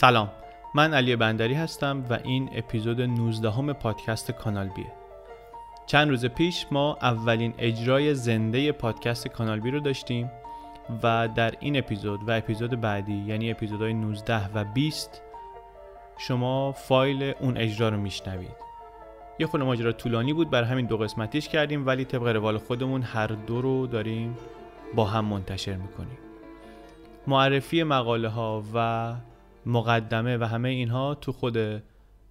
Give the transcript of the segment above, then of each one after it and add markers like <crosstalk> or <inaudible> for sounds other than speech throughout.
سلام. من علی بندری هستم و این اپیزود 19 همه پادکست کانال بیه. چند روز پیش ما اولین اجرای زنده پادکست کانال بی رو داشتیم و در این اپیزود و اپیزود بعدی یعنی اپیزودهای 19 و 20 شما فایل اون اجرا رو میشنوید. یه خود ماجرا طولانی بود بر همین دو قسمتیش کردیم ولی طبق روال خودمون هر دو رو داریم با هم منتشر می‌کنیم. معرفی مقاله ها و مقدمه و همه اینها تو خود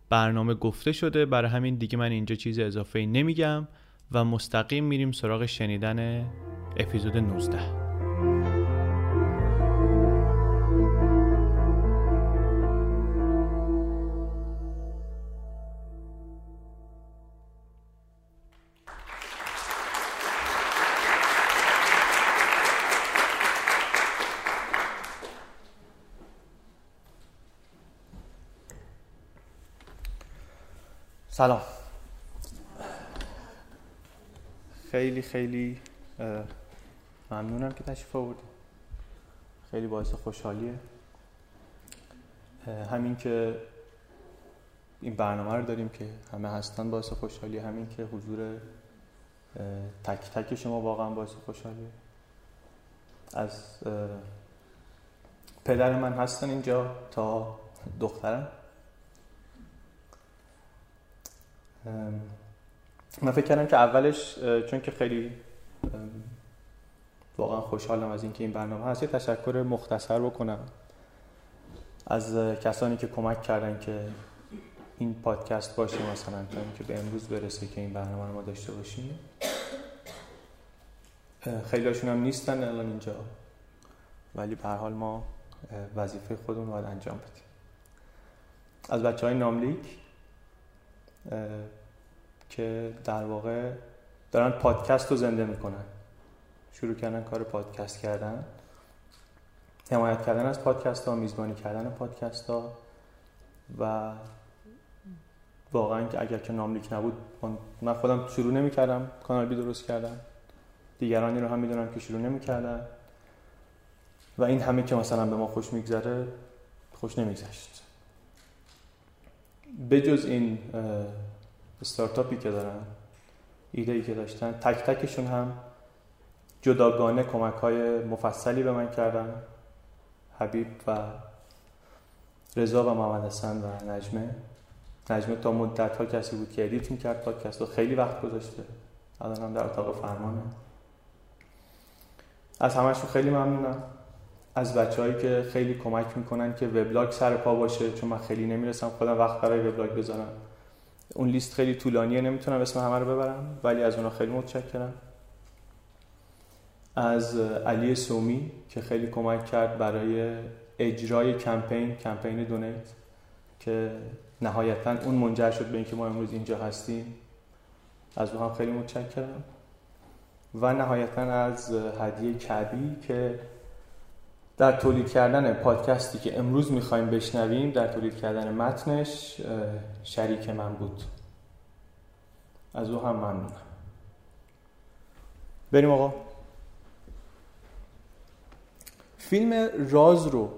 برنامه گفته شده. برای همین دیگه من اینجا چیز اضافه نمیگم و مستقیم میریم سراغ شنیدن اپیزود 19 سلام. خیلی خیلی ممنونم که تشریف آوردید خیلی باعث خوشحالیه. همین که این برنامه رو داریم که همه هستن باعث خوشحالیه همین که حضور تک تک شما واقعا باعث خوشحالیه. از پدر من هستن اینجا تا دخترم. من فکر کردم که اولش چون که خیلی واقعا خوشحالم از اینکه این برنامه هست یه تشکر مختصر بکنم از کسانی که کمک کردن که این پادکست باشه مثلا تا اینکه به امروز برسه که این برنامه رو ما داشته باشیم. خیلی هاشون هم نیستن الان اینجا ولی به حال ما وظیفه خودمون باید انجام بدیم. از بچه های ناملیک که در واقع دارن پادکست رو زنده می‌کنن. شروع کردن کار پادکست کردن. حمایت کردن از پادکست ها میزبانی کردن پادکست ها و واقعا که اگر که ناملیک نبود من خودم شروع نمی کردم کانال بی درست کردن دیگرانی رو هم می‌دونم که شروع نمی کردن و این همه که مثلا به ما خوش میگذره خوش نمیگذشت. بجز این استارتاپی که دارن ایده ای که داشتن تک تکشون هم جداگانه کمک های مفصلی به من کردن. حبیب و رضا و محمد حسن و نجمه. نجمه تا مدت ها کسی بود که ادیت می‌کرد پادکست و خیلی وقت گذاشته. الان هم در اتاق فرمانه. از همشون خیلی ممنونم. از بچههایی که خیلی کمک می‌کنن که وبلاگ سر پا باشه چون من خیلی نمی‌رسم خودم وقت برای وبلاگ بذارم. اون لیست خیلی طولانیه نمی‌تونم اسم همه رو ببرم ولی از اونا خیلی متشکرم. از علی سومی که خیلی کمک کرد برای اجرای کمپین کمپین دونیت که نهایتا اون منجر شد به اینکه ما امروز اینجا هستیم. از او هم خیلی متشکرم. و نهایتا از هدیه کبی که در تولید کردن پادکستی که امروز می‌خوایم بشنویم در تولید کردن متنش شریک من بود. از او هم ممنونم. بریم آقا. فیلم راز رو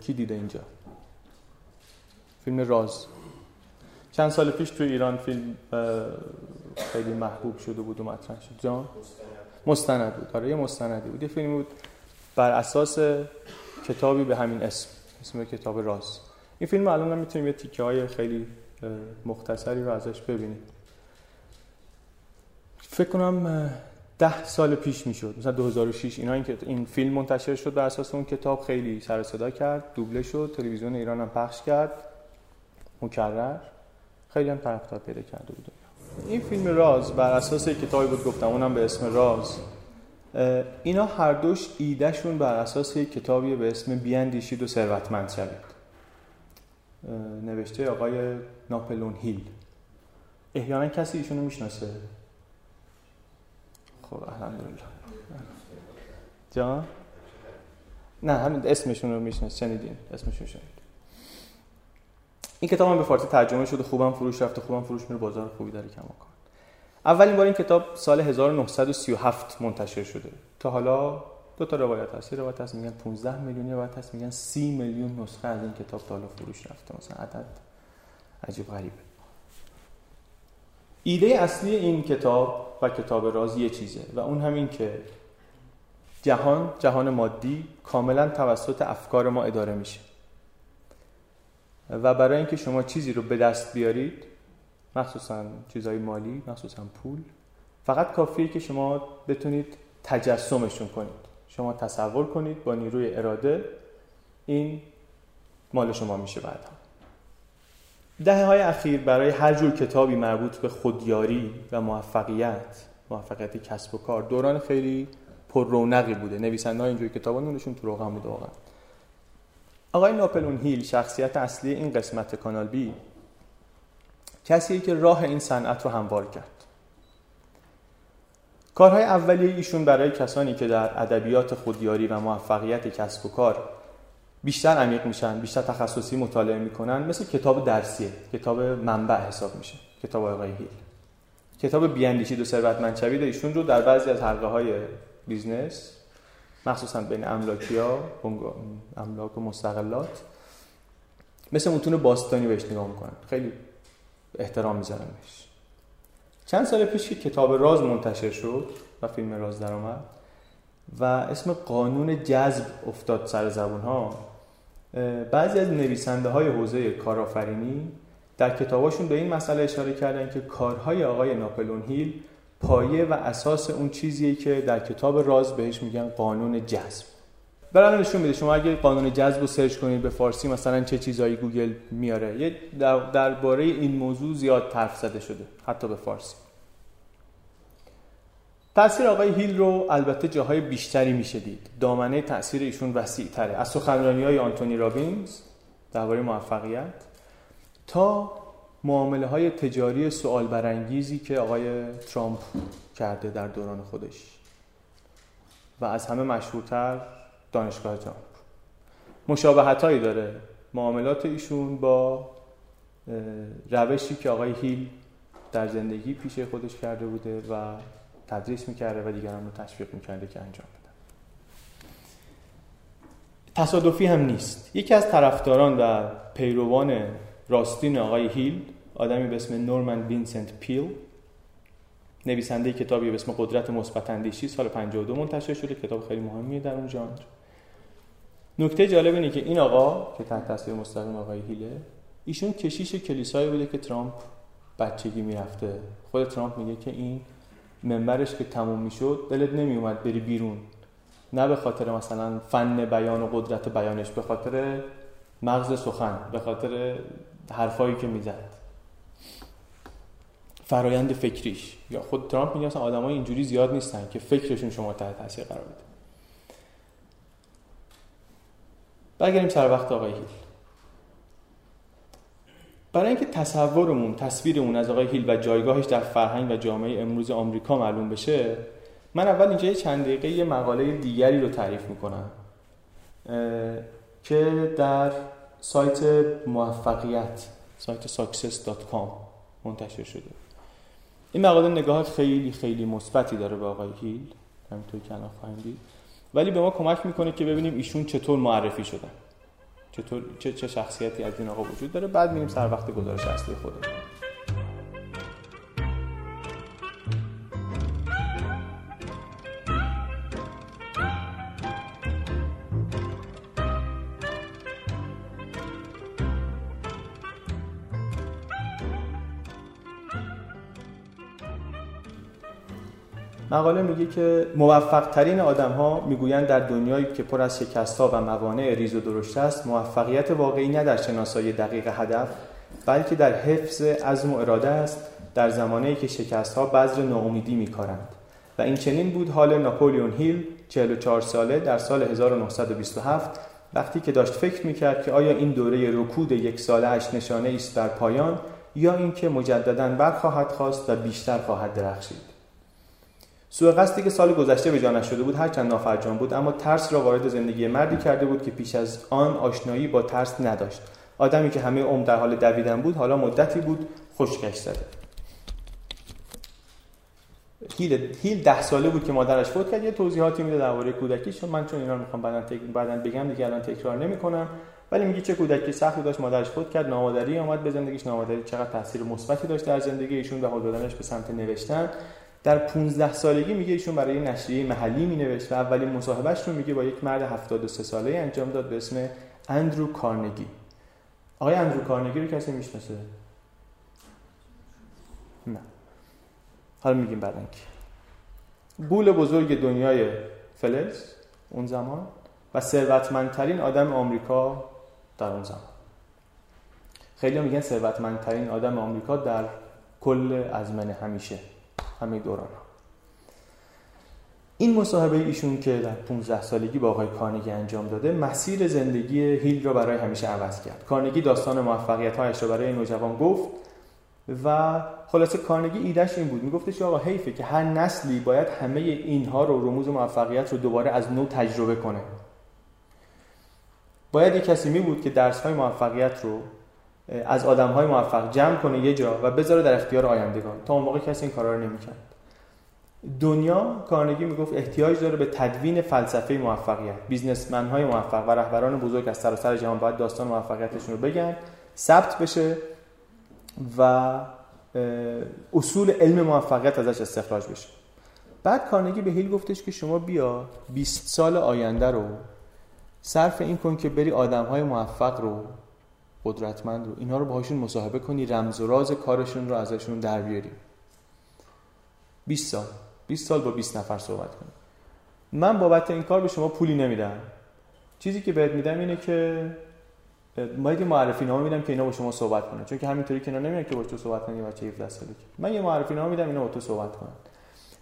کی دیده اینجا؟ فیلم راز. چند سال پیش تو ایران فیلم خیلی محبوب شده بود و مطرح شد. جان؟ مستند. بود. آره یه مستندی بود. یه فیلم بود بر اساس کتابی به همین اسم اسم کتاب راز. این فیلم الان هم می‌تونیم یه تیکه های خیلی مختصری رو ازش ببینیم. فکر کنم ده سال پیش می‌شد مثلا 2006 اینا این این فیلم منتشر شد بر اساس اون کتاب خیلی سر صدا کرد دوبله شد تلویزیون ایران هم پخش کرد مکرر. خیلی هم طرفدار پیدا کرده بود. این فیلم راز بر اساس کتابی بود گفتم اونم به اسم راز. اینا هر دوش ایدهشون بر اساس یک کتابی به اسم بیاندیشید و ثروتمند شوید. نوشته آقای ناپلون هیل. احیانا کسی ایشونو می‌شناسه؟ خب الحمدلله. جان؟ نه همین اسمشون رو می‌شناسه شنیدین. اسمشون شنید این کتاب هم به فارسی ترجمه شده خوبم فروش رفته خوبم فروش میره بازار خوبی داره کماکان. اولین بار این کتاب سال 1937 منتشر شده. تا حالا دو تا روایت هست. یه روایت هست میگن 15 میلیون روایت هست میگن 30 میلیون نسخه از این کتاب تا فروش رفته. مثلا عدد عجیب غریبه. ایده اصلی این کتاب و کتاب راز یه چیزه و اون همین که جهان جهان مادی کاملا توسط افکار ما اداره میشه. و برای اینکه شما چیزی رو به دست بیارید مخصوصا چیزهای مالی مخصوصا پول. فقط کافیه که شما بتونید تجسمشون کنید. شما تصور کنید با نیروی اراده این مال شما میشه بعدها دهه های اخیر برای هر جور کتابی مربوط به خودیاری و موفقیت موفقیت کسب و کار دوران خیلی پر رونقی بوده. نویسنده های اینجور کتابا نونشون تو روغن بوده واقعا. آقای ناپلون هیل شخصیت اصلی این قسمت کانال بی کسیه که راه این صنعت رو هموار کرد. کارهای اولیه ایشون برای کسانی که در ادبیات خودیاری و موفقیت کسب و کار بیشتر عمیق میشن بیشتر تخصصی مطالعه می‌کنن مثل کتاب درسیه کتاب منبع حساب میشه کتاب آقای هیل. کتاب بیاندیشید و ثروتمند شوید ایشون رو در بعضی از حلقه های business مخصوصا بین املاکی ها املاک و مستقلات مثل متون باستانی بهش نگاه می‌کنن. خیلی احترام می‌ذارن بهش. چند سال پیش که کتاب راز منتشر شد و فیلم راز درآمد و اسم قانون جذب افتاد سر زبون ها بعضی از نویسنده های حوزه کارآفرینی در کتاباشون به این مسئله اشاره کردن که کارهای آقای ناپلئون هیل پایه و اساس اون چیزیه که در کتاب راز بهش میگن قانون جذب. برای نشون میده. شما اگه قانون جذب رو search کنید به فارسی مثلا چه چیزایی گوگل میاره یه درباره این موضوع زیاد حرف زده شده حتی به فارسی. تاثیر آقای هیل رو البته جاهای بیشتری میشه دید. دامنه تاثیر ایشون وسیع تره از سخنرانی های آنتونی رابینز درباره موفقیت تا معامله های تجاری سوال برانگیزی که آقای ترامپ کرده در دوران خودش. و از همه مشهورتر دانشگاه ترامپ مشابهت هایی داره معاملات ایشون با روشی که آقای هیل در زندگی پیش خودش کرده بوده و تدریس می‌کرده و دیگران رو تشویق می‌کرده که انجام بدن تصادفی هم نیست. یکی از طرفداران و پیروان راستین آقای هیل آدمی به اسم نورمن وینسنت پیل نویسنده کتابی به اسم قدرت مثبت اندیشی سال 52 منتشر شده کتاب خیلی مهمیه در اون ژانر نکته جالب اینه که این آقا که تحت تاثیر مستقیم آقای هیله ایشون کشیش کلیسایی بوده که ترامپ بچگی می‌رفته. خود ترامپ میگه که این منبرش که تموم می‌شد دلت نمیومد بری بیرون. نه به خاطر مثلا فن بیان و قدرت بیانش به خاطر مغز سخن به خاطر حرفایی که می‌زد. فرایند فکریش. یا خود ترامپ میگه مثلا آدمای اینجوری زیاد نیستن که فکرشون شما تحت تاثیر قرار بده. برگردیم سر وقت آقای هیل. برای اینکه تصورمون تصویرمون از آقای هیل و جایگاهش در فرهنگ و جامعه امروز آمریکا معلوم بشه من اول اینجا چند دقیقه یه مقاله دیگری رو تعریف می‌کنم که در سایت موفقیت سایت success.com منتشر شده. این مقاله نگاه خیلی خیلی مثبتی داره به آقای هیل همینطور که الان خواهیم دید ولی به ما کمک می‌کنه که ببینیم ایشون چطور معرفی شدن. چطور چه, چه شخصیتی از این آقا وجود داره. بعد میریم سر وقت گزارش اصلی خودمون. مقاله میگه که موفق ترین آدم ها می‌گویند در دنیایی که پر از شکست ها و موانع ریز و درشت است موفقیت واقعی نه در شناسایی دقیق هدف بلکه در حفظ عزم و اراده است در زمانی که شکست ها بذر ناامیدی میکارند. و این چنین بود حال ناپولیون هیل 44 ساله در سال 1927 وقتی که داشت فکر می‌کرد که آیا این دوره رکود یک ساله اش نشانه است در پایان یا اینکه مجددا برخواهد خواست و بیشتر خواهد درخشید. سوء قصدی که سال گذشته به جانش شده بود هرچند نافرجام بود اما ترس را وارد زندگی مردی کرده بود که پیش از آن آشنایی با ترس نداشت. آدمی که همه عمر در حال دویدن بود حالا مدتی بود خشکش زده. هیل هیل ده ساله بود که مادرش فوت کرد. یه توضیحاتی میده درباره کودکیش من چون اینا رو می‌خوام بعدن تک... بعدن بگم دیگه الان تکرار نمی‌کنم. ولی میگه چه کودکی سختی داشت مادرش فوت کرد نامادری آمد به زندگیش. نامادری چقدر تاثیر مثبتی داشت در زندگی ایشون حال دادنش به سمت نوشتن. در 15 سالگی میگه ایشون برای نشریه محلی می نوشت و اولین مصاحبهش رو میگه با یک مرد 73 ساله انجام داد به اسم اندرو کارنگی. آقای اندرو کارنگی رو کسی می‌شناسه؟ نه. حالا میگیم بعدن کی بول بزرگ دنیای فلز اون زمان و ثروتمندترین آدم آمریکا در اون زمان. خیلی میگن ثروتمندترین آدم آمریکا در کل ازمنه همیشه. همه دوران ها. این مصاحبه ایشون که در 15 سالگی با آقای کارنگی انجام داده مسیر زندگی هیل را برای همیشه عوض کرد. کارنگی داستان موفقیت هایش را برای نوجوان گفت و خلاصه کارنگی ایدهش این بود. میگفتش آقا حیفه که هر نسلی باید همه اینها رو رموز موفقیت رو دوباره از نو تجربه کنه. باید یک کسی می بود که درس های موفقیت رو از آدم های موفق جمع کنه یه جا و بذاره در اختیار آیندگان. تا اون موقع کسی این کارا رو نمی‌کرد. دنیا کارنگی می‌گفت احتیاج داره به تدوین فلسفه موفقیت. بیزنسمن های موفق و رهبران بزرگ از سراسر سر جهان باید داستان موفقیتشون رو بگن ثبت بشه و اصول علم موفقیت ازش استخراج بشه. بعد کارنگی به هیل گفتش که شما بیا 20 سال آینده رو صرف این کن که بری آدم های موفق رو قدرتمند رو. اینا رو باهاشون مصاحبه کنی رمز و راز کارشون رو ازشون در بیاری. 20 سال. 20 سال با 20 نفر صحبت کنی. من بابت این کار به شما پولی نمیدم. چیزی که بهت میدم اینه که باید یه معرفی نامه میدم که اینا با شما صحبت کنن. چون که همینطوری که اینا نمیان که با تو صحبت کنی بچه 17 ساله من یه معرفی نامه میدم اینا با تو صحبت کنن.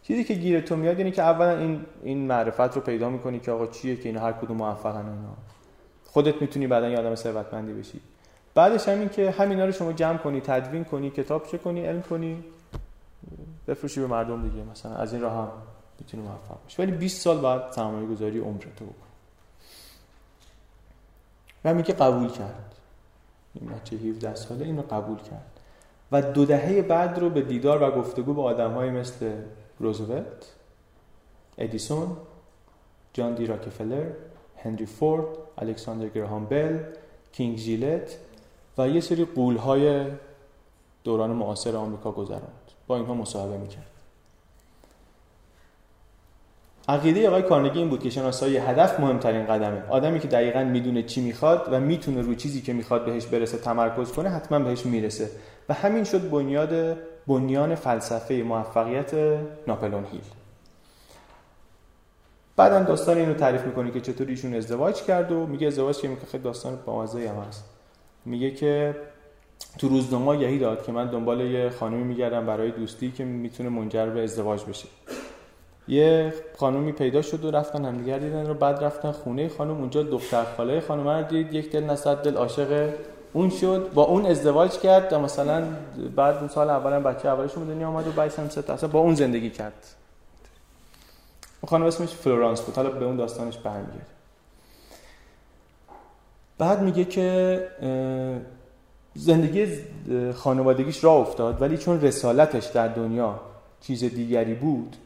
چیزی که گیر تو میاد اینه که اولا این این معرفت رو پیدا می‌کنی که آقا چیه که اینا هر کدوم موفقن اینا. خودت می‌تونی بعدا یه آدم ثروتمندی بشی. بعدش همین که همینا رو شما جمع کنی تدوین کنی کتاب چه کنی علم کنی بفروشی به مردم دیگه مثلا از این راه هم می‌تونی موفق بشی. ولی 20 سال بعد سرمایه گذاری عمرتو بکن. و همین که قبول کرد. این بچه 17 ساله اینو قبول کرد. و دو دهه بعد رو به دیدار و گفتگو با های مثل روزولت ادیسون جان دی راکفلر هنری فورد الکساندر گراهام بل کینگ جیلت و یه سری های دوران معاصر آمریکا گذراند. با اینها مصاحبه می‌کرد. عقیده آقای کارنگی این بود که شناسایی هدف مهمترین قدمه. آدمی که دقیقا می‌دونه چی می‌خواد و می‌تونه رو چیزی که می‌خواد بهش برسه تمرکز کنه حتما بهش می‌رسه. و همین شد بنیاد بنیان فلسفه موفقیت ناپلون هیل. بعدم داستان اینو تعریف می‌کنه که چطور ایشون ازدواج کرد و میگه ازدواج که میگه خیلی داستان بامزه هم هست. میگه که تو روزنامه یهی داد که من دنبال یه خانمی میگردم برای دوستی که می‌تونه منجر به ازدواج بشه. یه خانومی پیدا شد و رفتن همدیگر دیدن رو بعد رفتن خونه خانم اونجا دختر خاله خانم رو دید یک دل نصد دل عاشق اون شد با اون ازدواج کرد و مثلا بعد اون سال اول بچه اولشون به دنیا آمد و بعدش هم سه اصلا با اون زندگی کرد. اون خانم اسمش فلورانس بود حالا به اون داستانش برمیگرد بعد میگه که زندگی خانوادگیش راه افتاد ولی چون رسالتش در دنیا چیز دیگری بود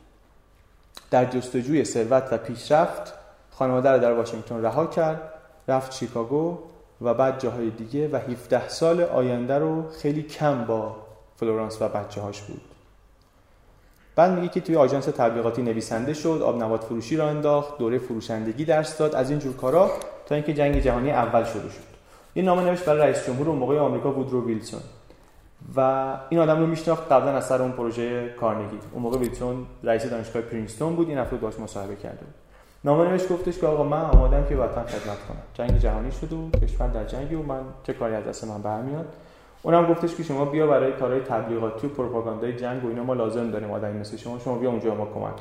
در جستجوی ثروت و پیشرفت خانواده رو در واشنگتن رها کرد رفت شیکاگو و بعد جاهای دیگه و 17 سال آینده رو خیلی کم با فلورانس و بچه هاش بود. بعد میگه که توی آژانس تبلیغاتی نویسنده شد آب نبات فروشی راه انداخت دوره فروشندگی درس داد از این جور کارا تا اینکه جنگ جهانی اول شروع شد. این نامه نوشت برای رئیس جمهور موقع آمریکا وودرو ویلسون. و این آدم رو میشناخت قبلا از سر اون پروژه کارنگی. اون موقع ویلسون رئیس دانشگاه پرینستون بود این رفته بود باش مصاحبه کرده بود. نامه نوشت گفتش که آقا من آمادم که وطن خدمت کنم. جنگ جهانی شد و کشور در جنگی و من چه کاری از دست من برمیاد. اونم گفتش که شما بیا برای کارهای تبلیغاتی و پروپاگاندای جنگ و اینا ما لازم داریم آدمی مثل شما شما بیا اونجا ما کمک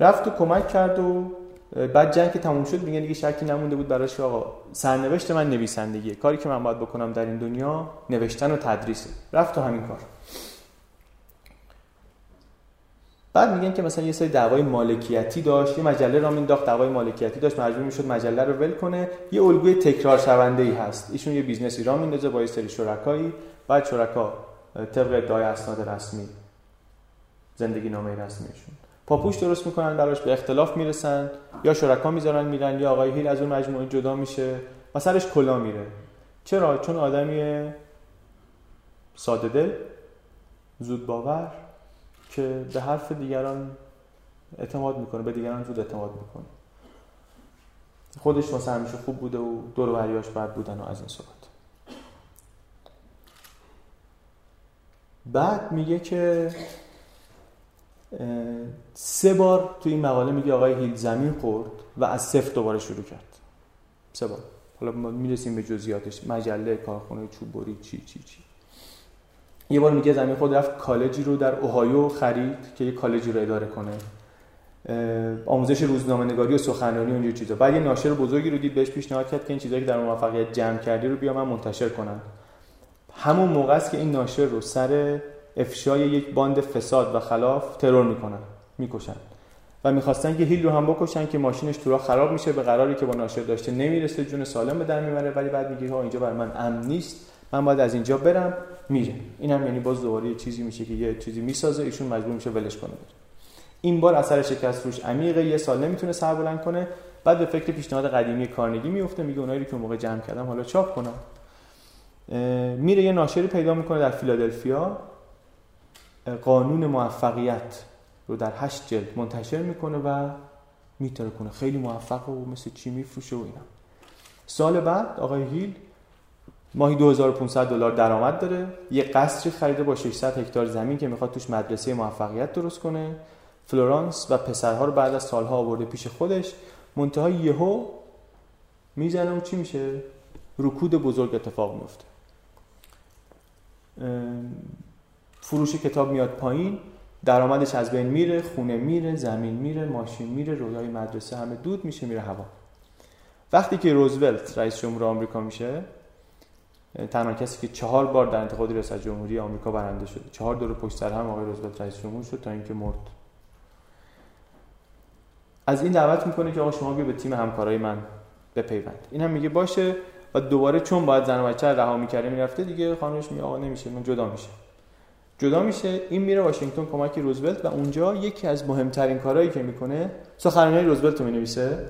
رفت و کمک کرد و بعد جنگ که تموم شد میگه دیگه شکی نمونده بود براش آقا سرنوشت من نویسندگیه. کاری که من باید بکنم در این دنیا نوشتن و تدریسه. رفت تو همین کار. بعد میگن که مثلا یه سری دعوای مالکیتی داشت یه مجله راه مینداخت دعوای مالکیتی داشت مجبور می‌شد مجله رو ول کنه. یه الگوی تکرار شونده ای هست. ایشون یه business ی راه میندازه با یه سری شرکایی. بعد شرکا طبق ادعای اسناد رسمی زندگی نامه رسمیشون. پاپوش درست می‌کنن براش به اختلاف می‌رسن. یا شرکا می‌ذارن میرن یا آقای هیل از اون مجموعه جدا میشه و سرش کلاه میره. چرا؟ چون آدمی ساده دل زود باور که به حرف دیگران اعتماد می‌کنه به دیگران زود اعتماد می‌کنه. خودش واسه همیشه خوب بوده و دور و بد بودن و از این صحبت. بعد میگه که سه بار تو این مقاله میگه آقای هیل زمین خورد و از صفر دوباره شروع کرد. سه بار. حالا ما می‌رسیم به جزئیاتش. مجله کارخونه چوبوری چی چی چی. یه بار میگه زمین خود رفت کالجی رو در اوهایو خرید که یه کالجی رو اداره کنه. آموزش روزنامه نگاری و سخنرانی و اینجور چیزا. بعد یه ناشر بزرگی رو دید بهش پیشنهاد کرد که این چیزایی که در موفقیت جمع کردی رو بیا من منتشر کنن همون موقع است که این ناشر رو سر افشای یک باند فساد و خلاف ترور می‌کنن می‌کشن. و می‌خواستن که هیل رو هم بکشن که ماشینش تو راه خراب میشه به قراری که با ناشر داشته نمی‌رسه جون سالم به در می‌بره. ولی بعد میگه ها اینجا برای من امن نیست. من باید از اینجا برم. میره. این هم یعنی باز دوباره یه چیزی میشه که یه چیزی می‌سازه ایشون مجبور میشه ولش کنه این بار اثر شکست روش عمیقه. یه سال نمی‌تونه سر بلند کنه. بعد به فکر پیشنهاد قدیمی کارنگی میفته میگه اونایی که اون موقع جمع کردم حالا چاپ کنم. میره یه ناشری پیدا می‌کنه در فیلادلفیا. قانون موفقیت رو در هشت جلد منتشر می‌کنه و میتره کنه. خیلی موفق و مثل چی میفروشه و اینا. سال بعد آقای هیل ماهی 2500 دلار درآمد داره. یه قصری خریده با 600 هکتار زمین که می‌خواد توش مدرسه موفقیت درست کنه. فلورانس و پسرها رو بعد از سالها آورده پیش خودش. منتها یهو می‌زنه و چی میشه؟ رکود بزرگ اتفاق میفته فروش کتاب میاد پایین درآمدش از بین میره خونه میره زمین میره ماشین میره رویای مدرسه همه دود میشه میره هوا. وقتی که روزولت رئیس جمهور آمریکا میشه تنها کسی که چهار بار در انتخابات ریاست جمهوری آمریکا برنده شده چهار دور پشت سر هم آقای روزولت رئیس جمهور شد تا اینکه مرد. از این دعوت می‌کنه که آقا شما بیا به تیم همکارای من بپیوند. این هم میگه باشه و دوباره چون باید زن و بچه رها می‌کرده می‌رفته دیگه خانمش میگه آقا نمیشه من جدا میشه جدا میشه. این میره واشنگتن کمک روزولت و اونجا یکی از مهمترین کارهایی که می‌کنه سخنرانی روزولت رو می‌نویسه.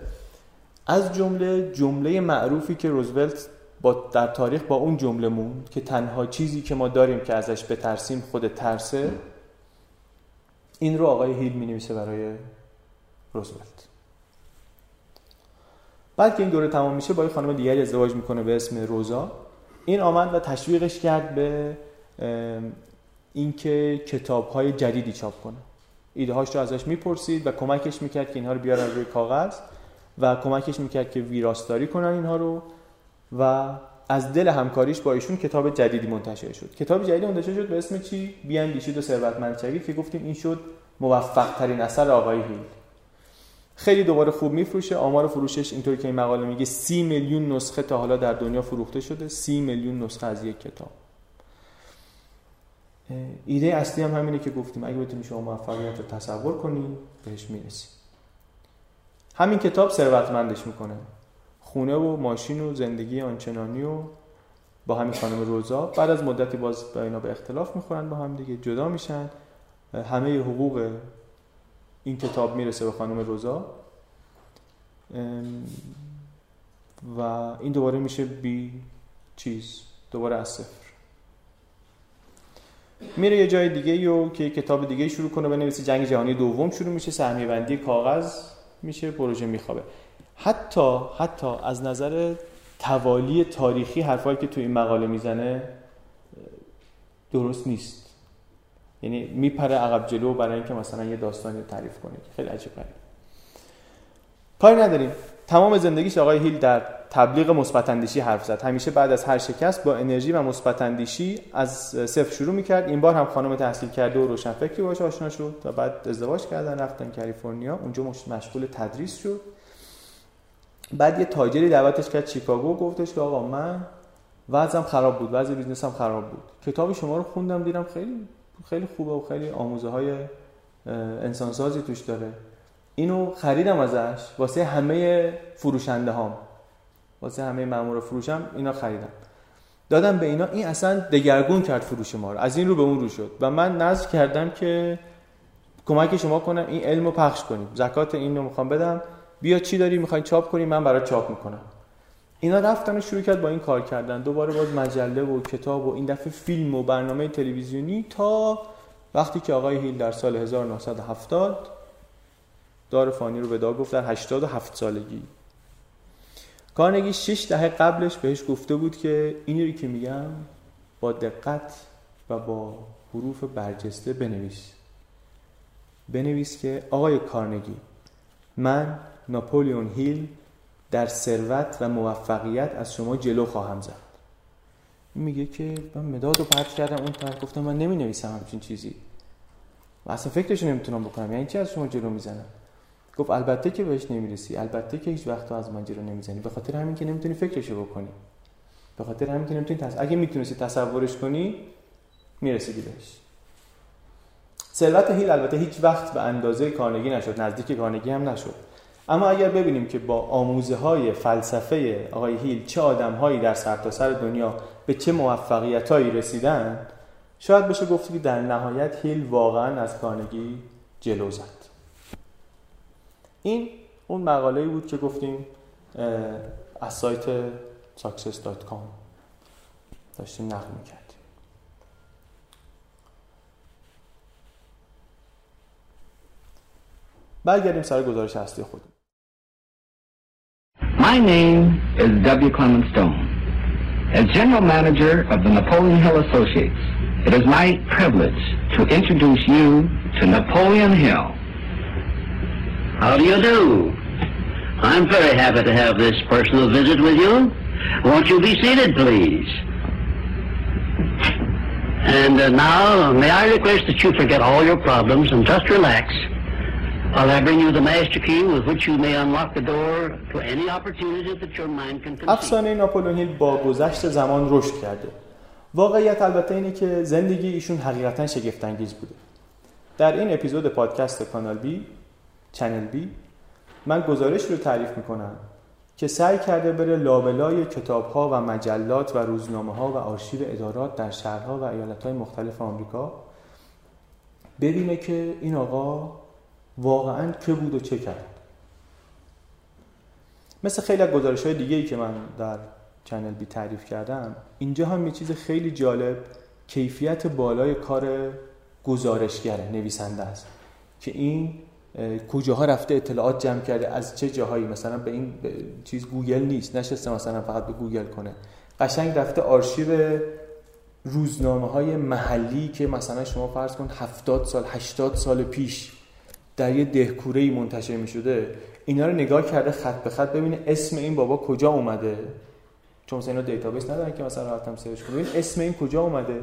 از جمله جمله معروفی که روزولت با در تاریخ با اون جمله موند که تنها چیزی که ما داریم که ازش بترسیم خود ترسه این رو آقای هیل می نویسه برای روزولت. بعد که این دوره تمام میشه با یه خانم دیگری ازدواج می‌کنه به اسم روزا. این آمد و تشویقش کرد به اینکه کتاب های جدیدی چاپ کنه. ایده هاش رو ازش می‌پرسید و کمکش می‌کرد که اینها رو بیارن روی کاغذ و کمکش می‌کرد که ویراستاری کنن اینها رو و از دل همکاریش با ایشون کتاب جدیدی منتشر شد. کتاب جدیدی منتشر شد به اسم چی؟ بیاندیشید و ثروتمند شوید که گفتیم این شد موفق ترین اثر آقای هیل. خیلی دوباره خوب میفروشه. آمار فروشش اینطوری که این مقاله میگه سی میلیون نسخه تا حالا در دنیا فروخته شده. سی میلیون نسخه از یک کتاب. ایده اصلی هم همینه که گفتیم اگه بتونی شما موفقیت رو تصور کنی بهش می‌رسی. همین کتاب ثروتمندش می‌کنه. خونه و ماشین و زندگی آنچنانی و با همین خانم روزا. بعد از مدتی باز با اینا به اختلاف می‌خورن با هم دیگه جدا میشن. همه حقوق این کتاب می‌رسه به خانم روزا. و این دوباره میشه بی چیز دوباره از میره یه جای دیگه و که کتاب دیگه شروع کنه بنویسه جنگ جهانی دوم شروع میشه سهمیه بندی کاغذ میشه پروژه میخوابه. حتی حتی از نظر توالی تاریخی حرفایی که تو این مقاله می‌زنه درست نیست. یعنی میپره عقب جلو برای اینکه مثلا یه داستانی تعریف کنه خیلی عجیب کاری نداریم. تمام زندگیش آقای هیل در تبلیغ مثبت اندیشی حرف زد. همیشه بعد از هر شکست با انرژی و مثبت اندیشی از صفر شروع می‌کرد. این بار هم خانم تحصیل کرده و روشنفکری باشه آشنا شد و بعد ازدواج کردن رفتن کالیفرنیا. اونجا مشغول تدریس شد. بعد یه تاجری دعوتش کرد چیکاگو گفتش که آقا من وضعم خراب بود وضع بیزنسم خراب بود. کتاب شما رو خوندم دیدم خیلی خیلی خوبه و خیلی آموزه های انسانسازی توش داره. اینو خریدم ازش. واسه همه فروشنده هام واسه همه مامور فروشم اینا خریدم. دادم به اینا این اصلا دگرگون کرد فروش ما رو. از این رو به اون رو شد. و من نظر کردم که کمک شما کنم این علم رو پخش کنیم. زکات این رو می‌خوام بدم. بیا چی داری؟ می‌خوای چاپ کنی؟ من برای چاپ می‌کنم. اینا رفتن و شروع کرد با این کار کردن. دوباره باز مجله و کتاب و این دفعه فیلم و برنامه تلویزیونی تا وقتی که آقای هیل در سال 1970 دار فانی رو ودا گفت در 87 سالگی. کارنگی 6 دهه قبلش بهش گفته بود که اینی رو که میگم با دقت و با حروف برجسته بنویس. بنویس که آقای کارنگی من ناپولیون هیل در ثروت و موفقیت از شما جلو خواهم زد. میگه که من مداد رو پرت کردم اون طرف گفتم من نمی نویسم همچین چیزی. و اصلا فکرش نمی‌تونم بکنم. یعنی چی از شما جلو می‌زنم؟ گفت البته که بهش نمی‌رسی البته که هیچ وقت از من جلو نمی‌زنی. به خاطر همین که نمی‌تونی فکرشو بکنی. به خاطر همین که نمی‌تونی تص... اگه می‌تونستی تصورش کنی می‌رسیدی بهش ثروت هیل البته هیچ وقت به اندازه کارنگی نشد نزدیک کارنگی هم نشد. اما اگر ببینیم که با آموزه های فلسفه آقای هیل چه آدم هایی در سرتاسر سر دنیا به چه موفقیت هایی رسیدن شاید بشه گفت که در نهایت هیل واقعا از کارنگی جلو زد. این اون مقاله بود که گفتیم از سایت success.com داشتیم نقل می‌کردیم برگردیم سر گزارش اصلی خودم My name is W. Clement Stone. As General Manager of the Napoleon Hill Associates, it is my privilege to introduce you to Napoleon Hill. How do you do? I'm very happy to have this personal visit with you. Won't you be seated, please? And uh, now, may I request that you forget all your problems and just relax while I bring you the master key with which you may unlock the door to any opportunity that your mind can conceive. افسانه ناپولون هیل با گذشت زمان رشد کرده. واقعیت البته اینه که زندگی ایشون حقیقتا شگفت انگیز بوده. در این اپیزود پادکست کانال بی چنل بی من گزارش رو تعریف می‌کنم که سعی کرده بره لابلای کتاب ها و مجلات و روزنامه ها و آرشیو ادارات در شهرها و ایالت های مختلف آمریکا ببینه که این آقا واقعا که بود و چه کرد. مثل خیلی از گزارش های دیگه ای که من در چنل بی تعریف کردم اینجا هم یه چیز خیلی جالب کیفیت بالای کار گزارشگره نویسنده است که این کجاها رفته اطلاعات جمع کرده از چه جاهایی؟ مثلا به این چیز گوگل نیست نشسته مثلا فقط به گوگل کنه. قشنگ رفته آرشیو روزنامه های محلی که مثلا شما فرض کن 70 سال 80 سال پیش در یه دهکوره منتشر می شده اینا رو نگاه کرده خط به خط ببینه اسم این بابا کجا اومده. چون مثلا اینا database ندارن که مثلا راحتم search کنه اسم این کجا اومده.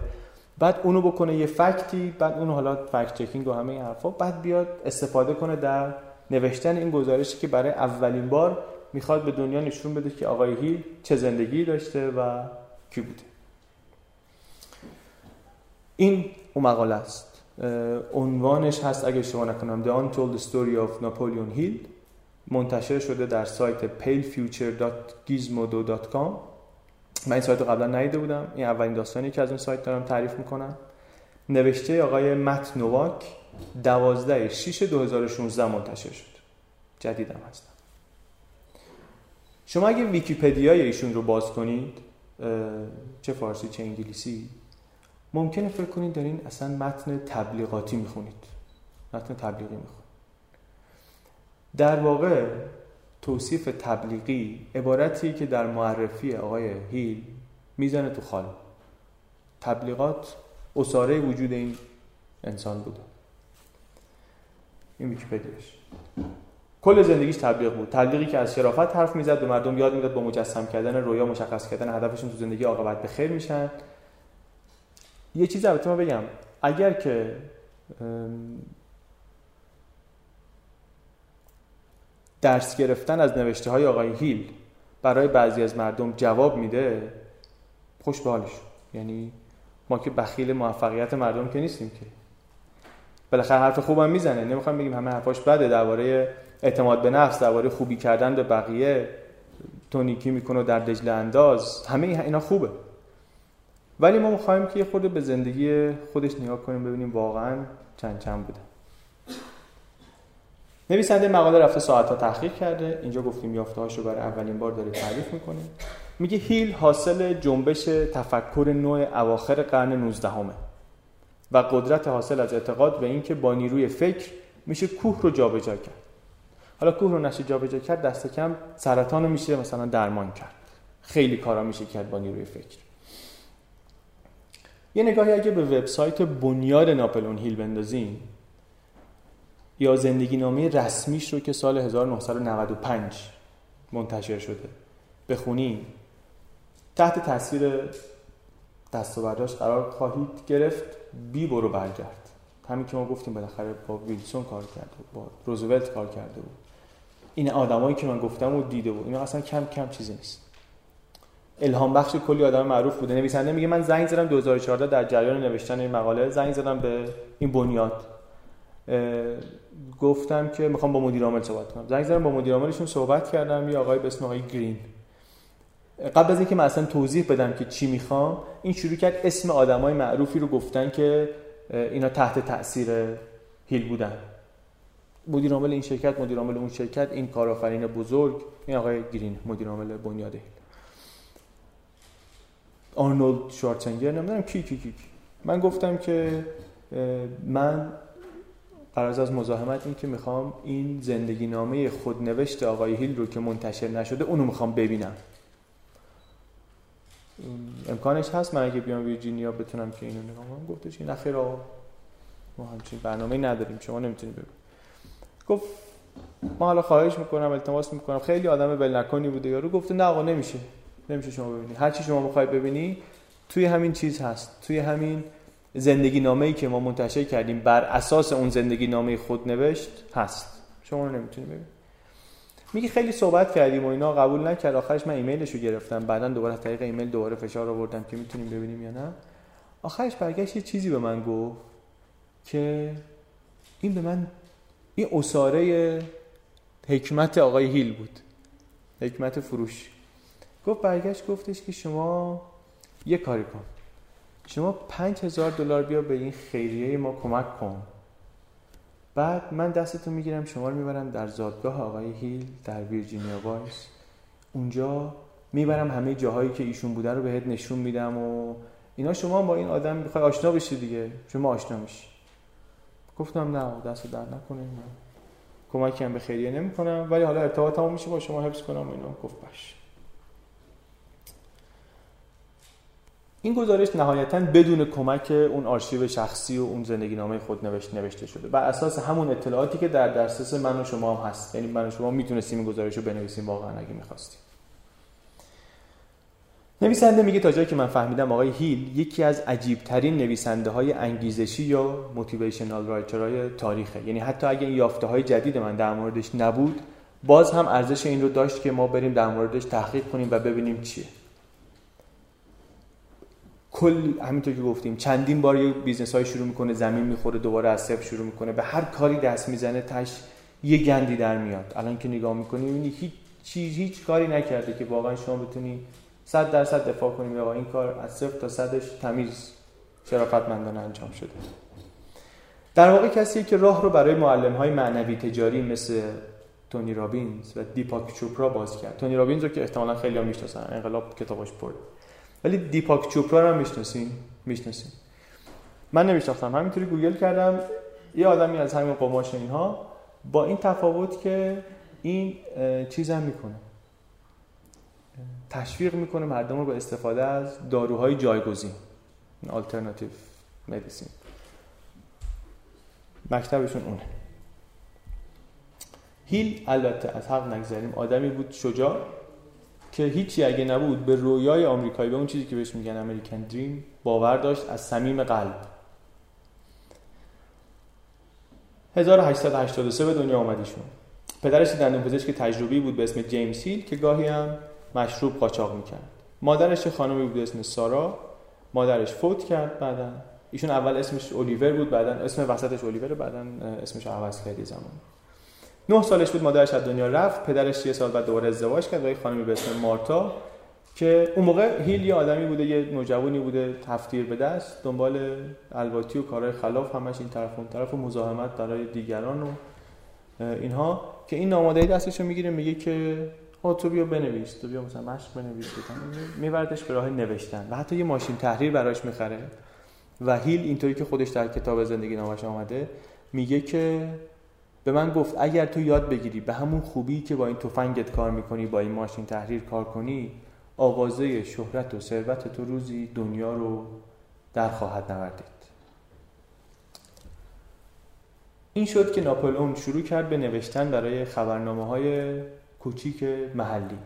بعد اونو بکنه یه fact ی بعد اونو حالا fact checking و همه این حرفا بعد بیاد استفاده کنه در نوشتن این گزارشی که برای اولین بار می‌خواد به دنیا نشون بده که آقای هیل چه زندگی داشته و کی بوده. این اون مقاله است. عنوانش هست اگه شما نکنم The Untold Story of Napoleon Hill منتشر شده در سایت palefuture.gizmodo.com من این سایت رو قبلا ندیده بودم. این اولین داستانی که از این سایت دارم تعریف می‌کنم. نوشته آقای مت نواک دوازده شیش 2016 منتشر شد. جدیدم هستم. شما اگه ویکیپدیای ایشون رو باز کنید چه فارسی چه انگلیسی ممکنه فکر کنید دارین اصلا متن تبلیغاتی می‌خونید. متن تبلیغی می‌خونید. در واقع توصیف تبلیغی عبارتی که در معرفی آقای هیل می‌زنه تو خال. تبلیغات اصاره وجود این انسان بوده. این ویکیپدیاش. کل زندگیش تبلیغ بود. تبلیغی که از شرافت حرف می‌زد به مردم یاد می‌داد با مجسم کردن رویا مشخص کردن هدفشون تو زندگی عاقبت به خیر میشن. یه چیز البته ما بگم. اگر که درس گرفتن از نوشته های آقای هیل برای بعضی از مردم جواب میده خوش به حالش. یعنی ما که بخیل موفقیت مردم که نیستیم که. بالاخره حرف خوبم می‌زنه. نمی‌خوام بگیم همه حرفاش بده. درباره اعتماد به نفس درباره خوبی کردن به بقیه تونیکی می‌کنه در دجله انداز. همه اینا خوبه. ولی ما می‌خوایم که یه خورده به زندگی خودش نگاه کنیم ببینیم واقعا چند چند بوده. نویسنده مقاله رفته ساعتها تحقیق کرده. اینجا گفتیم یافته رو برای اولین بار داره تعریف می‌کنه. میگه هیل حاصل جنبش تفکر نوع اواخر قرن 19 همه و قدرت حاصل از اعتقاد به اینکه با نیروی فکر میشه کوه رو جابجا کرد. حالا کوه رو نشه جابجا کرد دست کم سرطان رو میشه مثلا درمان کرد. خیلی کارا میشه کرد با نیروی فکر. یه نگاهی اگه به وبسایت بنیاد ناپلون هیل بندازیم یا زندگی نامه رسمیش رو که سال 1995 منتشر شده. بخونیم تحت تاثیر دستاورداش قرار خواهید گرفت. بی برو برگرد. همین که ما گفتیم بالاخره با ویلسون کار کرده با روزولت کار کرده بود. این آدمایی که من گفتم و دیده بود اینا اصلا کم کم چیزی نیست. الهام بخش کلی آدم معروف بوده. نویسنده میگه من زنگ زدم 2014 در جریان نوشتن این مقاله زنگ زدم به این بنیاد. گفتم که می‌خوام با مدیر عامل صحبت کنم. زنگ زدم با مدیر عاملشون صحبت کردم یه آقای به اسم آقای گرین. قبل از اینکه من اصلا توضیح بدم که چی می‌خوام این شروع کرد اسم آدمای معروفی رو گفتن که اینا تحت تاثیر هیل بودن. مدیر عامل این شرکت مدیر عامل اون شرکت این کارآفرین بزرگ این آقای گرین مدیر عامل بنیاد هیل. آرنولد شوارتنگر نمی‌دونم کی کی کی من گفتم که من قرار از مزاحمت این که می‌خوام این زندگی نامه خودنوشت آقای هیل رو که منتشر نشده اونو می‌خوام ببینم. امکانش هست من اگه بیام ویرجینیا بتونم که اینو نگاه کنم؟ گفتش این اخیر ما همچین برنامه نداریم شما نمی‌تونید ببینید. گفت ما حالا خواهش می‌کنم التماس می‌کنم. خیلی آدم بلنکانی بوده یارو. گفته نه آقا نمیشه. نمیشه شما ببینید هر چی شما بخواید ببینی توی همین چیز هست. توی همین زندگی نامه ای که ما منتشر کردیم بر اساس اون زندگی نامه خود نوشت هست. شما رو نمی‌تونید ببینید میگه خیلی صحبت کردیم و اینا قبول نکرد. آخرش من ایمیلش رو گرفتم. بعدا دوباره از طریق ایمیل دوباره فشار آوردم که می‌تونیم ببینیم یا نه. آخرش برگشت یه چیزی به من گفت که این به من این اساره حکمت آقای هیل بود. حکمت فروش. گفت برگشت گفتش که شما یه کاری کن. شما پنج هزار دلار بیا به این خیریه ما کمک کن. بعد من دستتو می‌گیرم شما رو می‌برم در زادگاه آقای هیل در ویرجینیا وایس. اونجا می‌برم همه جاهایی که ایشون بوده رو بهت نشون میدم و اینا. شما با این آدم می‌خوای آشنا بشی دیگه. شما آشنا میشی. گفتم نه دست در نکنه. کمکی هم به خیریه نمی‌کنم. ولی حالا ارتباطمو میشه با شما حفظ کنم و اینا. گفت باش. این گزارش نهایتا بدون کمک اون آرشیو شخصی و اون زندگی نامه خود نوشت نوشته شده. بر اساس همون اطلاعاتی که در دسترس من و شما هم هست. یعنی من و شما می‌تونستیم این گزارش رو بنویسیم واقعا اگه می‌خواستیم. نویسنده میگه تا جایی که من فهمیدم آقای هیل یکی از عجیب ترین نویسنده های انگیزشی یا motivational writer های تاریخه. یعنی حتی اگه این یافته های جدید من در موردش نبود باز هم ارزش این رو داشت که ما بریم در موردش تحقیق کنیم و ببینیم چیه. هیل همینطور که گفتیم چندین بار یه business های شروع می‌کنه زمین می‌خوره دوباره از صفر شروع می‌کنه. به هر کاری دست می‌زنه تش یه گندی در میاد. الان که نگاه می‌کنی می‌بینی هیچ چیز هیچ کاری نکرده که واقعا شما بتونی 100 درصد دفاع کنی. آقا این کار از صفر تا صدش تمیز شرافتمندانه انجام شده. در واقع کسی که راه رو برای معلم های معنوی تجاری مثل تونی رابینز و دیپاک چوپرا باز کرد. تونی رابینز رو که احتمالا خیلی می‌شناسن انقلاب کتابش پر ولی دیپاک چوپرا رو هم می‌شناسین؟ می‌شناسین. من نمیشناختم. همینطوری گوگل کردم. یه آدمی از همین قماش اینها با این تفاوت که این چیز می‌کنه. تشویق می‌کنه مردم رو به استفاده از داروهای جایگزین آلترناتیو مدیسین مکتبشون اونه. هیل البته از حق نگذاریم آدمی بود شجاع. که هیچی اگه نبود به رویای آمریکایی به اون چیزی که بهش میگن امریکن دریم باور داشت از صمیم قلب. 1883 به دنیا آمدیشون پدرش دندون پزشک تجربی بود به اسم جیمز هیل که گاهی هم مشروب قاچاق می‌کرد. مادرش خانمی بود به اسم سارا. مادرش فوت کرد بعدا. ایشون اول اسمش الیور بود بعدا اسم وسطش الیور بعدا اسمش عوض کرد زمان. نه سالش بود مادرش از دنیا رفت پدرش یه سال بعد دوباره ازدواج کرد با یه خانمی به اسم مارتا که اون موقع هیل یه آدمی بوده یه نوجوانی بوده تفتیر به دست دنبال الواتی و کارهای خلاف همش این طرف اون طرف و مزاحمت برای دیگران و اینها که این نامادهی دستشو می‌گیره میگه که تو بیا بنویس تو بیا مثلا مشق بنویس میبردش به راه نوشتن و حتی یه ماشین تحریر براش می‌خره و هیل اینطوری که خودش در کتاب زندگی نامش آمده میگه که به من گفت اگر تو یاد بگیری به همون خوبی که با این تفنگت کار می‌کنی با این ماشین تحریر کار کنی آوازه شهرت و ثروت تو روزی دنیا رو در خواهد نوردید. این شد که ناپلئون شروع کرد به نوشتن برای خبرنامه های کوچیک محلی.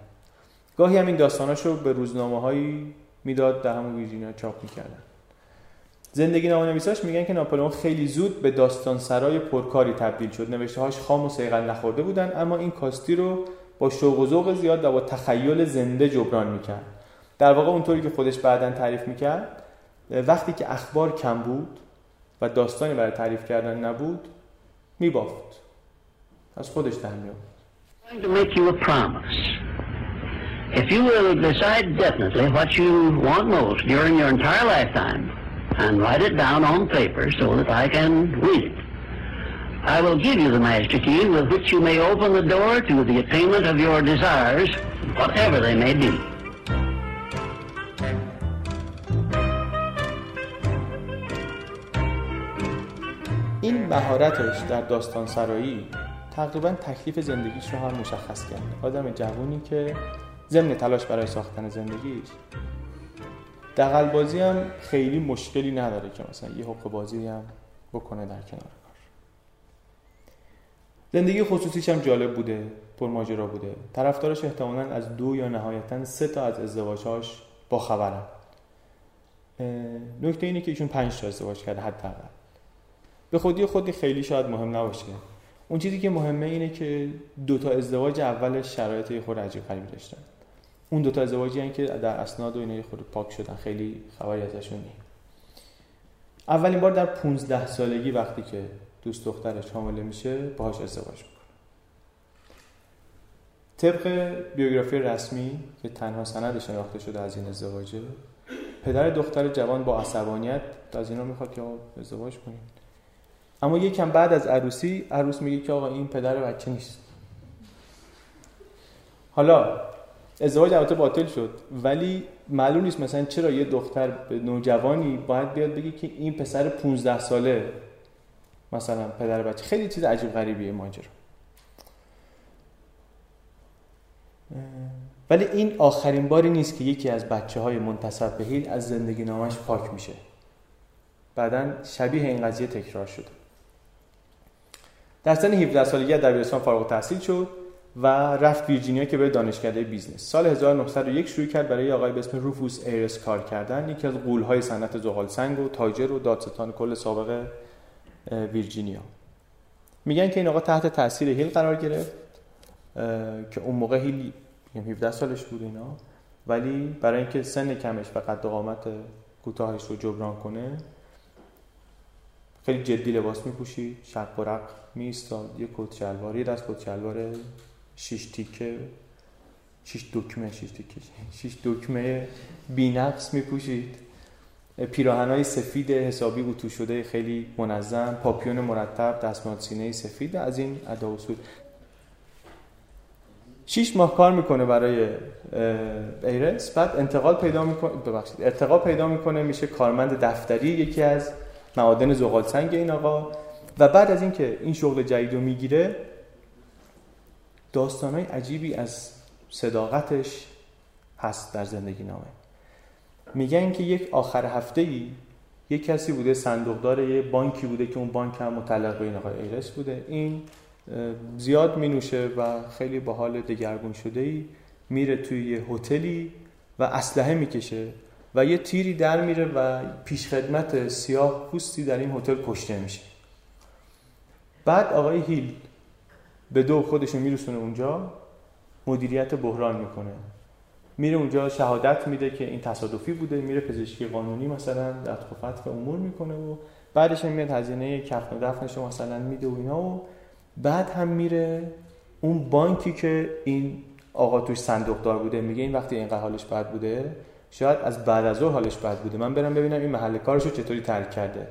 گاهی هم این داستاناش رو به روزنامه هایی می‌داد در همون ویرجینیا چاپ می‌کردن. زندگی نامه نویساش میگن که ناپلئون خیلی زود به داستان سرای پرکاری تبدیل شد. نوشته هاش خام و سیغل نخورده بودن اما این کاستی رو با شوق و ذوق زیاد و با تخیل زنده جبران می‌کرد. در واقع اونطوری که خودش بعدا تعریف می‌کرد وقتی که اخبار کم بود و داستانی برای تعریف کردن نبود میبافت. از خودش در promise. If you will decide definitely what you want most during your entire lifetime and write it down on paper so that I can read it, I will give you the master key with which you may open the door to the attainment of your desires, whatever they may be. این مهارتش در داستان سرایی تقریبا تکلیف زندگیش رو هم مشخص کرد آدم جوونی که ضمن تلاش برای ساختن زندگیش دقل بازی هم خیلی مشکلی نداره که مثلا یه حق بازی هم بکنه در کنار کار. زندگی خصوصیش هم جالب بوده پرماجرا بوده. طرفدارش احتمالا از دو یا نهایتا سه تا از ازدواجهاش با خبرن نکته اینه که ایشون پنج تا ازدواج کرده حداقل. به خودی خودی خیلی شاید مهم نباشه. اون چیزی که مهمه اینه که دو تا ازدواج اولش شرایط خود عجیب داشتن. اون دو تا ازدواجی که در اسناد و اینا خود پاک شدن. خیلی خبری ازشون نیست. اولین بار در 15 سالگی وقتی که دوست دخترش حامله میشه باهاش ازدواج می‌کنه. طبق بیوگرافی رسمی که تنها سند شناخته شده از این ازدواجه پدر دختر جوان با عصبانیت از اینا می‌خواد که ازدواج کنیم اما یکم بعد از عروسی عروس میگه که آقا این پدر بچه نیست. حالا ازدواج البته باطل شد. ولی معلوم نیست مثلا چرا یه دختر نوجوانی باید بیاد بگه که این پسر 15 ساله مثلا پدر بچه. خیلی چیز عجیب غریبیه ماجرا. ولی این آخرین باری نیست که یکی از بچه های منتصب به هیل از زندگی نامش پاک میشه. بعدا شبیه این قضیه تکرار شده. در سن 17 سالگی دبیرستان فارغ تحصیل شد. و رفت ویرجینیا که به دانشکده business. سال 1901 شروع کرد برای آقای به اسم روفوس ایرس کار کردن. یکی از غولهای صنعت زغال سنگ و تاجر و دادستان کل سابق ویرجینیا. میگن که این آقا تحت تاثیر هیل قرار گرفت که اون موقع هیل 17 سالش بود اینا. ولی برای اینکه سن کمش و قد قامت کوتاهش رو جبران کنه خیلی جدی لباس میپوشید شق و رق میستاد یه کت شلوار دست کت شلوار شش تیکه شش دکمه شش تیکه <laughs> شش دکمه بینقص میپوشید. پیراهنای سفید حسابی اتو شده خیلی منظم پاپیون مرتب دستمال سینه سفید از این ادا اصول. شیش ماه کار می‌کنه برای ایرس. بعد انتقال پیدا می‌کنه ببخشید ارتقا پیدا می‌کنه میشه کارمند دفتری یکی از معادن زغال سنگ این آقا. و بعد از اینکه این شغل جدید رو می‌گیره داستانهای عجیبی از صداقتش هست در زندگی نامه. میگن که یک آخر هفته ای یک کسی بوده صندوقدار یه بانکی بوده که اون بانک هم متعلق به این آقای ایرس بوده. این زیاد می نوشه و خیلی با حال دگرگون شده ای میره توی یه هتلی و اسلحه می‌کشه و یه تیری در میره و پیشخدمت سیاه پوستی در این هتل کشته میشه. بعد آقای هیل به دو خودشو میرسونه اونجا مدیریت بحران می‌کنه. میره اونجا شهادت میده که این تصادفی بوده میره پزشکی قانونی مثلا رفت و امور می‌کنه و بعدش هم میاد هزینه کفن و دفنش مثلا میده و اینا و بعد هم میره اون بانکی که این آقا توش صندوق دار بوده میگه این وقتی این حالش بد بوده شاید از بعد از ظهر حالش بد بوده. من برم ببینم این محل کارش رو چطوری ترک کرده.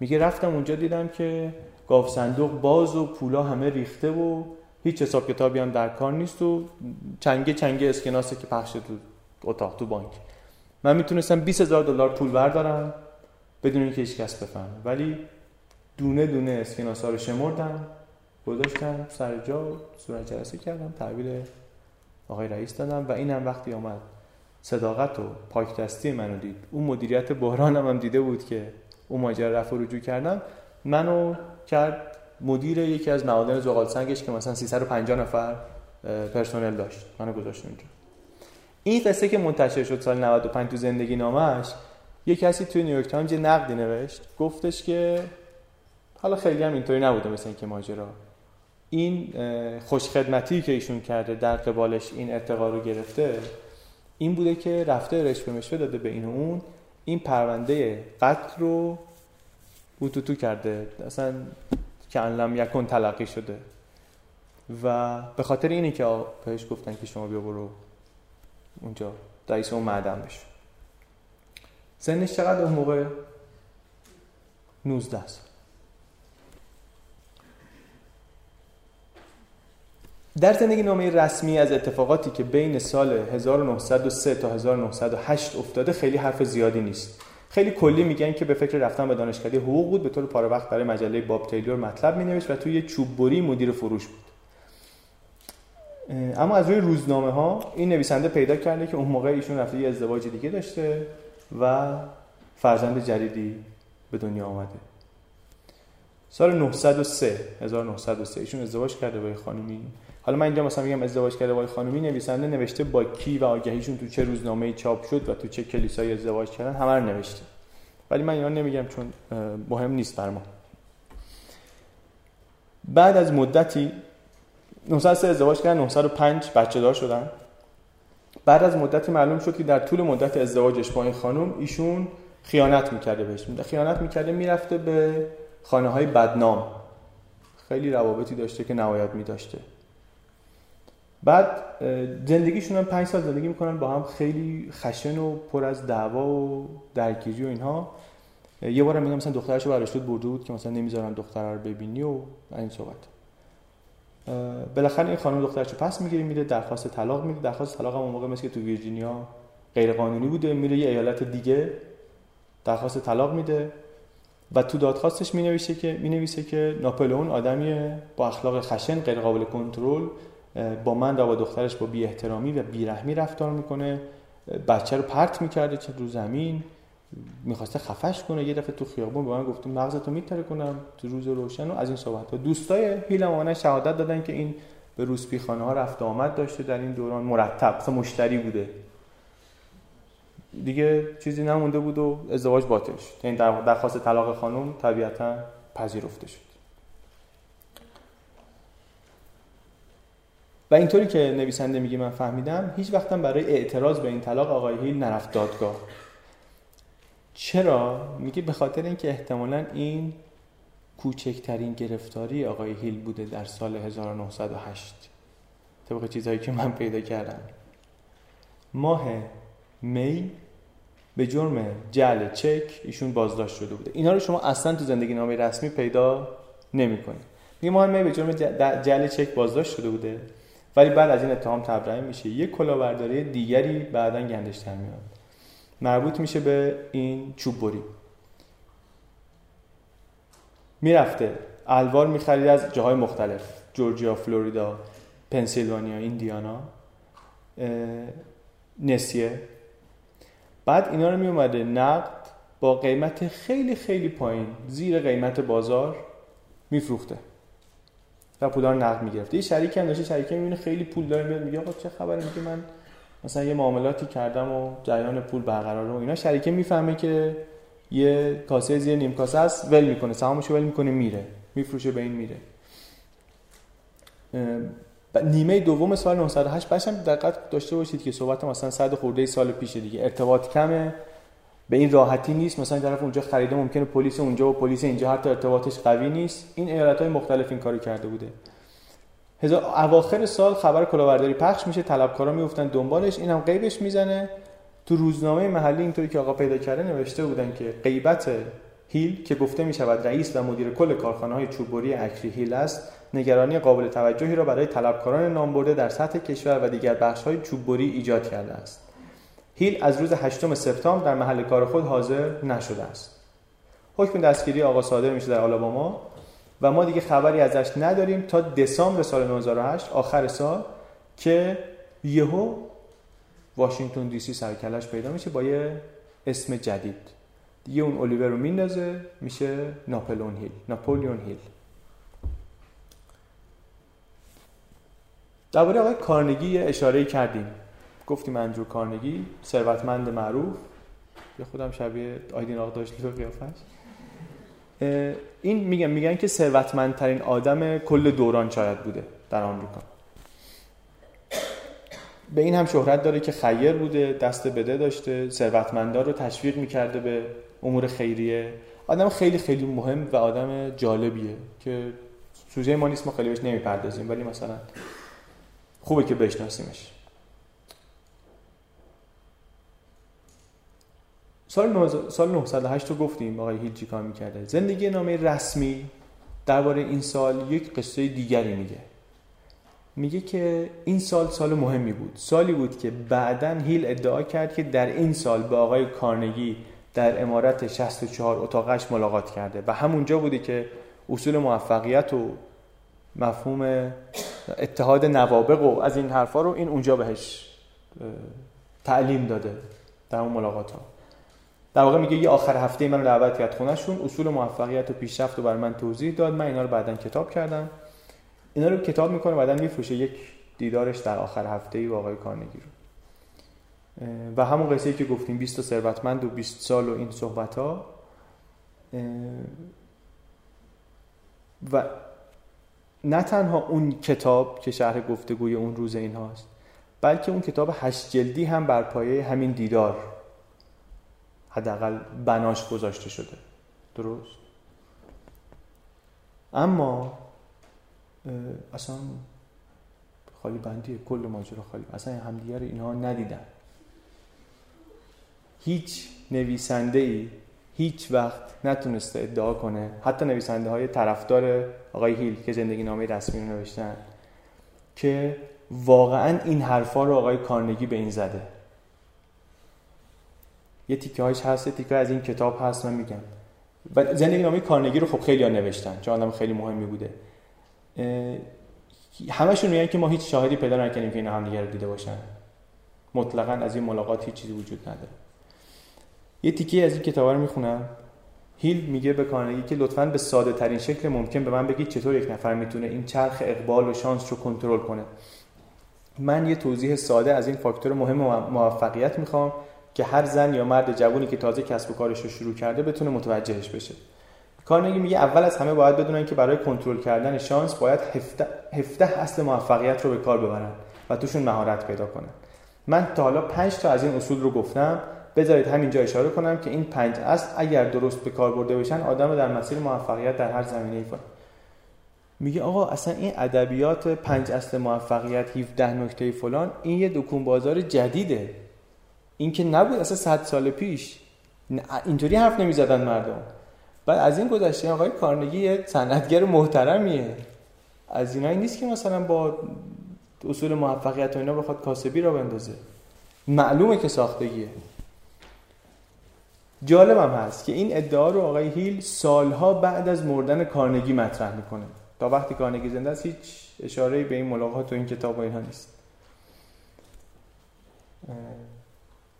میگه رفتم اونجا دیدم که گاف صندوق باز و پولا همه ریخته و هیچ حساب کتابی هم در کار نیست و چنگه چنگه اسکناسه که پخش تو اتاق تو بانک. من می‌تونستم 20 هزار دلار پول بردارم بدون اینکه هیچ کس بفهمه. ولی دونه دونه اسکناس رو شمردم گذاشتم سر جا صورت جلسه کردم تحویل آقای رئیس دادم و اینم وقتی آمد صداقت و پاک دستی منو دید. اون مدیریت بحرانم هم دیده بود که اون ماجرا رفع رجوع کردم. منو کرد. مدیر یکی از معادن زغال سنگش که مثلا 350 نفر پرسنل داشت. منو گذاشت اونجا. این قصه که منتشر شد سال 95 تو زندگی نامش یه کسی توی نیویورک تایمز یه نقدی نوشت. گفتش که حالا خیلی هم اینطوری نبوده مثل اینکه ماجرا. این خوشخدمتی که ایشون کرده در قبالش این ارتقا رو گرفته این بوده که رفته رشوه مشوه داده به این و اون. این پرونده قتل رو اوتوتو کرده. اصلا که انلم یکن تلقی شده. و به خاطر اینه که بهش گفتن که شما بیا برو اونجا. رئیس اون معدن بشو. سنش چقدر اون موقع؟ 19 سال. در زندگی نامه رسمی از اتفاقاتی که بین سال 1903 تا 1908 افتاده خیلی حرف زیادی نیست. خیلی کلی میگن که به فکر رفتن به دانشکده حقوق بود. به طور پاره وقت برای مجله باب تیلور مطلب مینوشت و توی چوب بری مدیر فروش بود. اما از روی روزنامه ها این نویسنده پیدا کرده که اون موقع ایشون رفته یه ازدواج دیگه داشته و فرزند جدیدی به دنیا آمده. سال 903 1903 ایشون ازدواج کرده با خانمی حالا من اینجا مثلا میگم ازدواج کرده با خانمی نویسنده نوشته با کی و آگهیشون تو چه روزنامه چاپ شد و تو چه کلیسایی ازدواج کردن همه رو نوشته. ولی من اینا نمیگم چون مهم نیست بر ما بعد از مدتی 903 ازدواج کردن 905 بچه دار شدن. بعد از مدتی معلوم شد که در طول مدت ازدواجش با این خانم ایشون خیانت می‌کرده بهش. خیانت می‌کرده می‌رفته به خانه های بدنام. خیلی روابطی داشته که نباید میداشته. بعد زندگیشون هم پنج سال زندگی می‌کنن با هم خیلی خشن و پر از دعوا و درگیری و اینها. یه بارم میگم مثلا دخترشو براش برده بود که مثلا نمی‌ذارن دختر رو ببینی و این صحبت. بالاخره این خانم دخترشو پس می‌گیره میره درخواست طلاق میده درخواست طلاق هم اون موقع مثل که تو ویرجینیا غیر قانونی بوده میره یه ایالت دیگه درخواست طلاق میده و تو دادخواستش می نویسه که می نویسه که ناپلئون آدمی با اخلاق خشن غیر قابل کنترل با من و با دخترش با بی احترامی و بیرحمی رفتار می‌کنه. بچه رو پرت می‌کرده چه رو زمین. می‌خواسته خفش کنه. یه دفعه تو خیابون به من گفته مغزتو میتره کنم. تو روز روشن و از این صحبت ها. دوستای هیلم شهادت دادن که این به روسپی خانه ها رفت آمد داشته در این دوران. مرتب. مثلا مشتری بوده. دیگه چیزی نمونده بود و ازدواج باطل شد. یعنی درخواست طلاق خانم طبیعتا پذیرفته شد. و اینطوری که نویسنده میگه من فهمیدم هیچ وقتم برای اعتراض به این طلاق آقای هیل نرفت دادگاه. چرا؟ میگه به خاطر اینکه احتمالا این کوچکترین گرفتاری آقای هیل بوده در سال 1908 طبق چیزهایی که من پیدا کردم. ماه می به جرم جعل چک ایشون بازداشت شده بوده. اینا رو شما اصلا تو زندگی نامه رسمی پیدا نمی‌کنید. میگه ماه می به جرم جعل چک بازداشت شده بوده. ولی بعد از این اتهام تبرئه میشه. یک کلاهبرداری دیگری بعدا گندش در میاد. مربوط میشه به این چوب بری. می‌رفته. الوار می‌خرید از جاهای مختلف. جورجیا فلوریدا پنسیلوانیا ایندیانا نسیه. بعد اینا رو میومده نقد با قیمت خیلی خیلی پایین. زیر قیمت بازار میفروخته. و پولا رو نقد می‌گرفته. یه شریک هم داشته شریک می‌بینه خیلی پول داره میاد میگه آقا چه خبره؟ میگه من مثلا یه معاملاتی کردم و جریان پول برقرار و اینا. شریکه می‌فهمه که یه کاسه زیر نیم کاسه است ول می‌کنه. سهامش ول می‌کنه میره. میفروشه به این میره. نیمه دوم سال 908 باشم دقت داشته باشید که صحبت مثلا صد خورده سال پیش دیگه. ارتباط کمه. به این راحتی نیست. مثلا طرف اونجا خریده ممکنه پلیس اونجا و پلیس اینجا. حتی ارتباطش قوی نیست. این ایالت های مختلف این کارو کرده بوده. هزار اواخر سال خبر کلاهبرداری پخش میشه. طلبکارا میفتن دنبالش. اینم قیبش می‌زنه. تو روزنامه محلی اینطوری که آقا پیدا کرده نوشته بودن که غیبت هیل که گفته می شود رئیس و مدیر کل کارخانه های چوببری اکری هیل است نگرانی قابل توجهی را برای طلبکاران نامبرده در سطح کشور و دیگر بخش های چوببری ایجاد کرده است. هیل از روز 8 سپتامبر در محل کار خود حاضر نشده است. حکم دستگیری آقا صادر میشه در آلاباما و ما دیگه خبری ازش نداریم تا دسامبر سال 2008 آخر سال که یهو واشنگتن دی سی سرکلش پیدا میشه با یه اسم جدید. دیگه اون الیور رو میندازه میشه ناپلون هیل ناپولیون هیل. درباره آقای کارنگی اشاره کردیم. گفتیم اندرو کارنگی ثروتمند معروف. یا خودم شبیه آیدین آقا داشت رو قیافش. این میگن میگن که ثروتمندترین آدم کل دوران شاید بوده در آمریکا. به این هم شهرت داره که خیر بوده دست بده داشته ثروتمندا رو تشویق می‌کرده به امور خیریه. آدم خیلی خیلی مهم و آدم جالبیه که سوژه ما نیست ما خیلی بهش نمی‌پردازیم ولی مثلا خوبه که بشناسیمش. سال, سال 908 رو گفتیم آقای هیل چی کار می‌کرده. زندگی نامه رسمی درباره این سال یک قصه دیگری میگه. میگه که این سال سال مهمی بود. سالی بود که بعدا هیل ادعا کرد که در این سال با آقای کارنگی در امارت 64 اتاقش ملاقات کرده و همونجا بوده که اصول موفقیت و مفهوم اتحاد نوابق و از این حرفا رو این اونجا بهش تعلیم داده در اون ملاقات ها در واقع میگه یه آخر هفته من دعوت کرد خونهشون اصول موفقیت و پیشرفت رو بر من توضیح داد. من اینا رو بعدا کتاب کردم. اینا رو کتاب می‌کنه بعدا میفروشه یک دیدارش در آخر هفته ای آقای کارنگی رو. و همون قصه که گفتیم 20 تا ثروتمند و 20 سال و این صحبت ها و نه تنها اون کتاب که شرح گفتگوی اون روز این هاست بلکه اون کتاب هشت جلدی هم بر پایه همین دیدار حداقل بناش گذاشته شده. درست؟ اما اصلا خالی بندی کل ماجرا خالی. اصلا همدیگه رو اینها ندیدن هیچ نویسنده ای هیچ وقت نتونسته ادعا کنه. حتی نویسنده های طرفدار آقای هیل که زندگی نامه رسمی رو نوشتن که واقعا این حرفا رو آقای کارنگی به این زده. یه تیکه هایش هست تیکه از این کتاب هست من میگم. و زندگی نامه کارنگی رو خب خیلی ها نوشتن چون آدم خیلی مهمی بوده. همشون میگن که ما هیچ شاهدی پیدا نکنیم که اینا هم رو دیده باشن. مطلقا از این ملاقات هیچ چیزی وجود نداره. یه تیکه از این کتاب رو می‌خونم. هیل میگه به کارنگی که لطفا به ساده ترین شکل ممکن به من بگید چطور یک نفر می‌تونه این چرخ اقبال و شانس رو کنترل کنه. من یه توضیح ساده از این فاکتور مهم موفقیت می‌خوام. که هر زن یا مرد جوونی که تازه کسب و کارش رو شروع کرده بتونه متوجهش بشه. کارنگی میگه اول از همه باید بدونن که برای کنترل کردن شانس باید 17 اصل موفقیت رو به کار ببرن و توشون مهارت پیدا کنن. من تا حالا 5 تا از این اصول رو گفتم. بذارید همینجا اشاره کنم که این پنج اصل اگر درست به کار برده بشن آدم رو در مسیر موفقیت در هر زمینه ای میگه آقا اصلا این ادبیات پنج اصل موفقیت 17 نکته فلان این یه دکون بازار جدیده. این که نبود اصلا 100 سال پیش. اینطوری حرف نمی‌زدن مردم. بعد از این گذشته آقای کارنگی یه صنعتگر محترمیه. از اینایی نیست که مثلا با اصول موفقیت و اینا بخواد کاسبی را بندازه. معلومه که ساختگیه. جالبم هست که این ادعا رو آقای هیل سالها بعد از مردن کارنگی مطرح می‌کنه. تا وقتی کارنگی زنده است هیچ اشاره به این ملاقات و این کتاب و اینها نیست.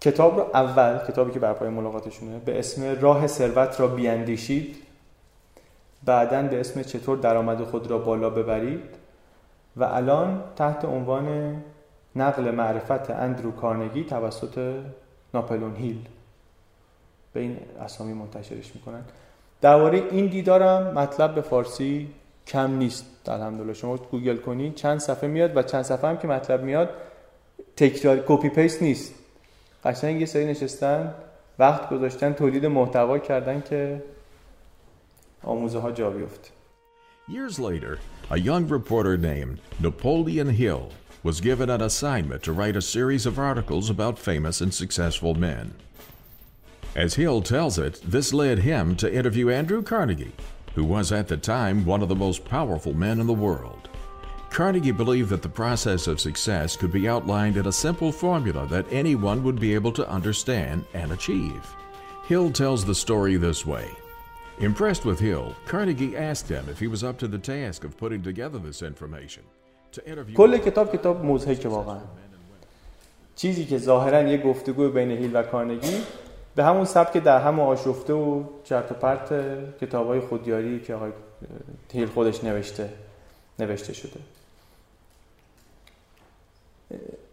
کتاب رو اول کتابی که بر پای ملاقاتشونه به اسم راه ثروت را بیاندیشید بعدا به اسم چطور درآمد خود را بالا ببرید. و الان تحت عنوان نقل معرفت اندرو کارنگی توسط ناپلون هیل. به این اسامی منتشرش می‌کنن. درباره این دیدارم مطلب به فارسی کم نیست. الحمدلله شما گوگل کنید. چند صفحه میاد و چند صفحه هم که مطلب میاد تکرار کپی پیست نیست. قشنگ یه سری نشستن وقت گذاشتن تولید محتوا کردن که آموزه ها جا بیفته Years later, a young reporter named Napoleon Hill was given an assignment to write a series of articles about famous and successful men. As Hill tells it, this led him to interview Andrew Carnegie, who was at the time one of the most powerful men in the world. Carnegie believed that the process of success could be outlined in a simple formula that anyone would be able to understand and achieve. Hill tells the story this way. Impressed with Hill, Carnegie asked him if he was up to the task of putting together this information. To interview کل کتاب کتاب مضحکه واقعا چیزی که ظاهرا یه گفتگو بین هیل و کارنگی به همون سبک در هم آشفته و چرت و پرت کتاب های خودیاری که آقای هیل خودش نوشته نوشته شده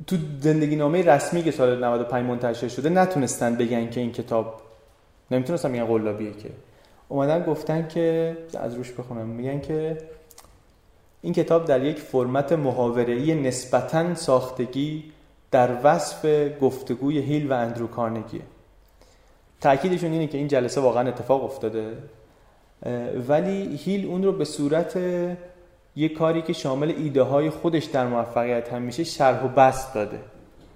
تو زندگی نامه رسمی که سال 95 منتشر شده نتونستن بگن که این کتاب نمی‌تونستن بگن قلابیه که. اومدن گفتن که از روش بخونم. میگن که این کتاب در یک فرمت محاوره‌ای نسبتاً ساختگی در وصف گفتگوی هیل و اندرو کارنگیه. تاکیدشون اینه که این جلسه واقعا اتفاق افتاده ولی هیل اون رو به صورت یه کاری که شامل ایده های خودش در موفقیت هم میشه شرح و بست داده.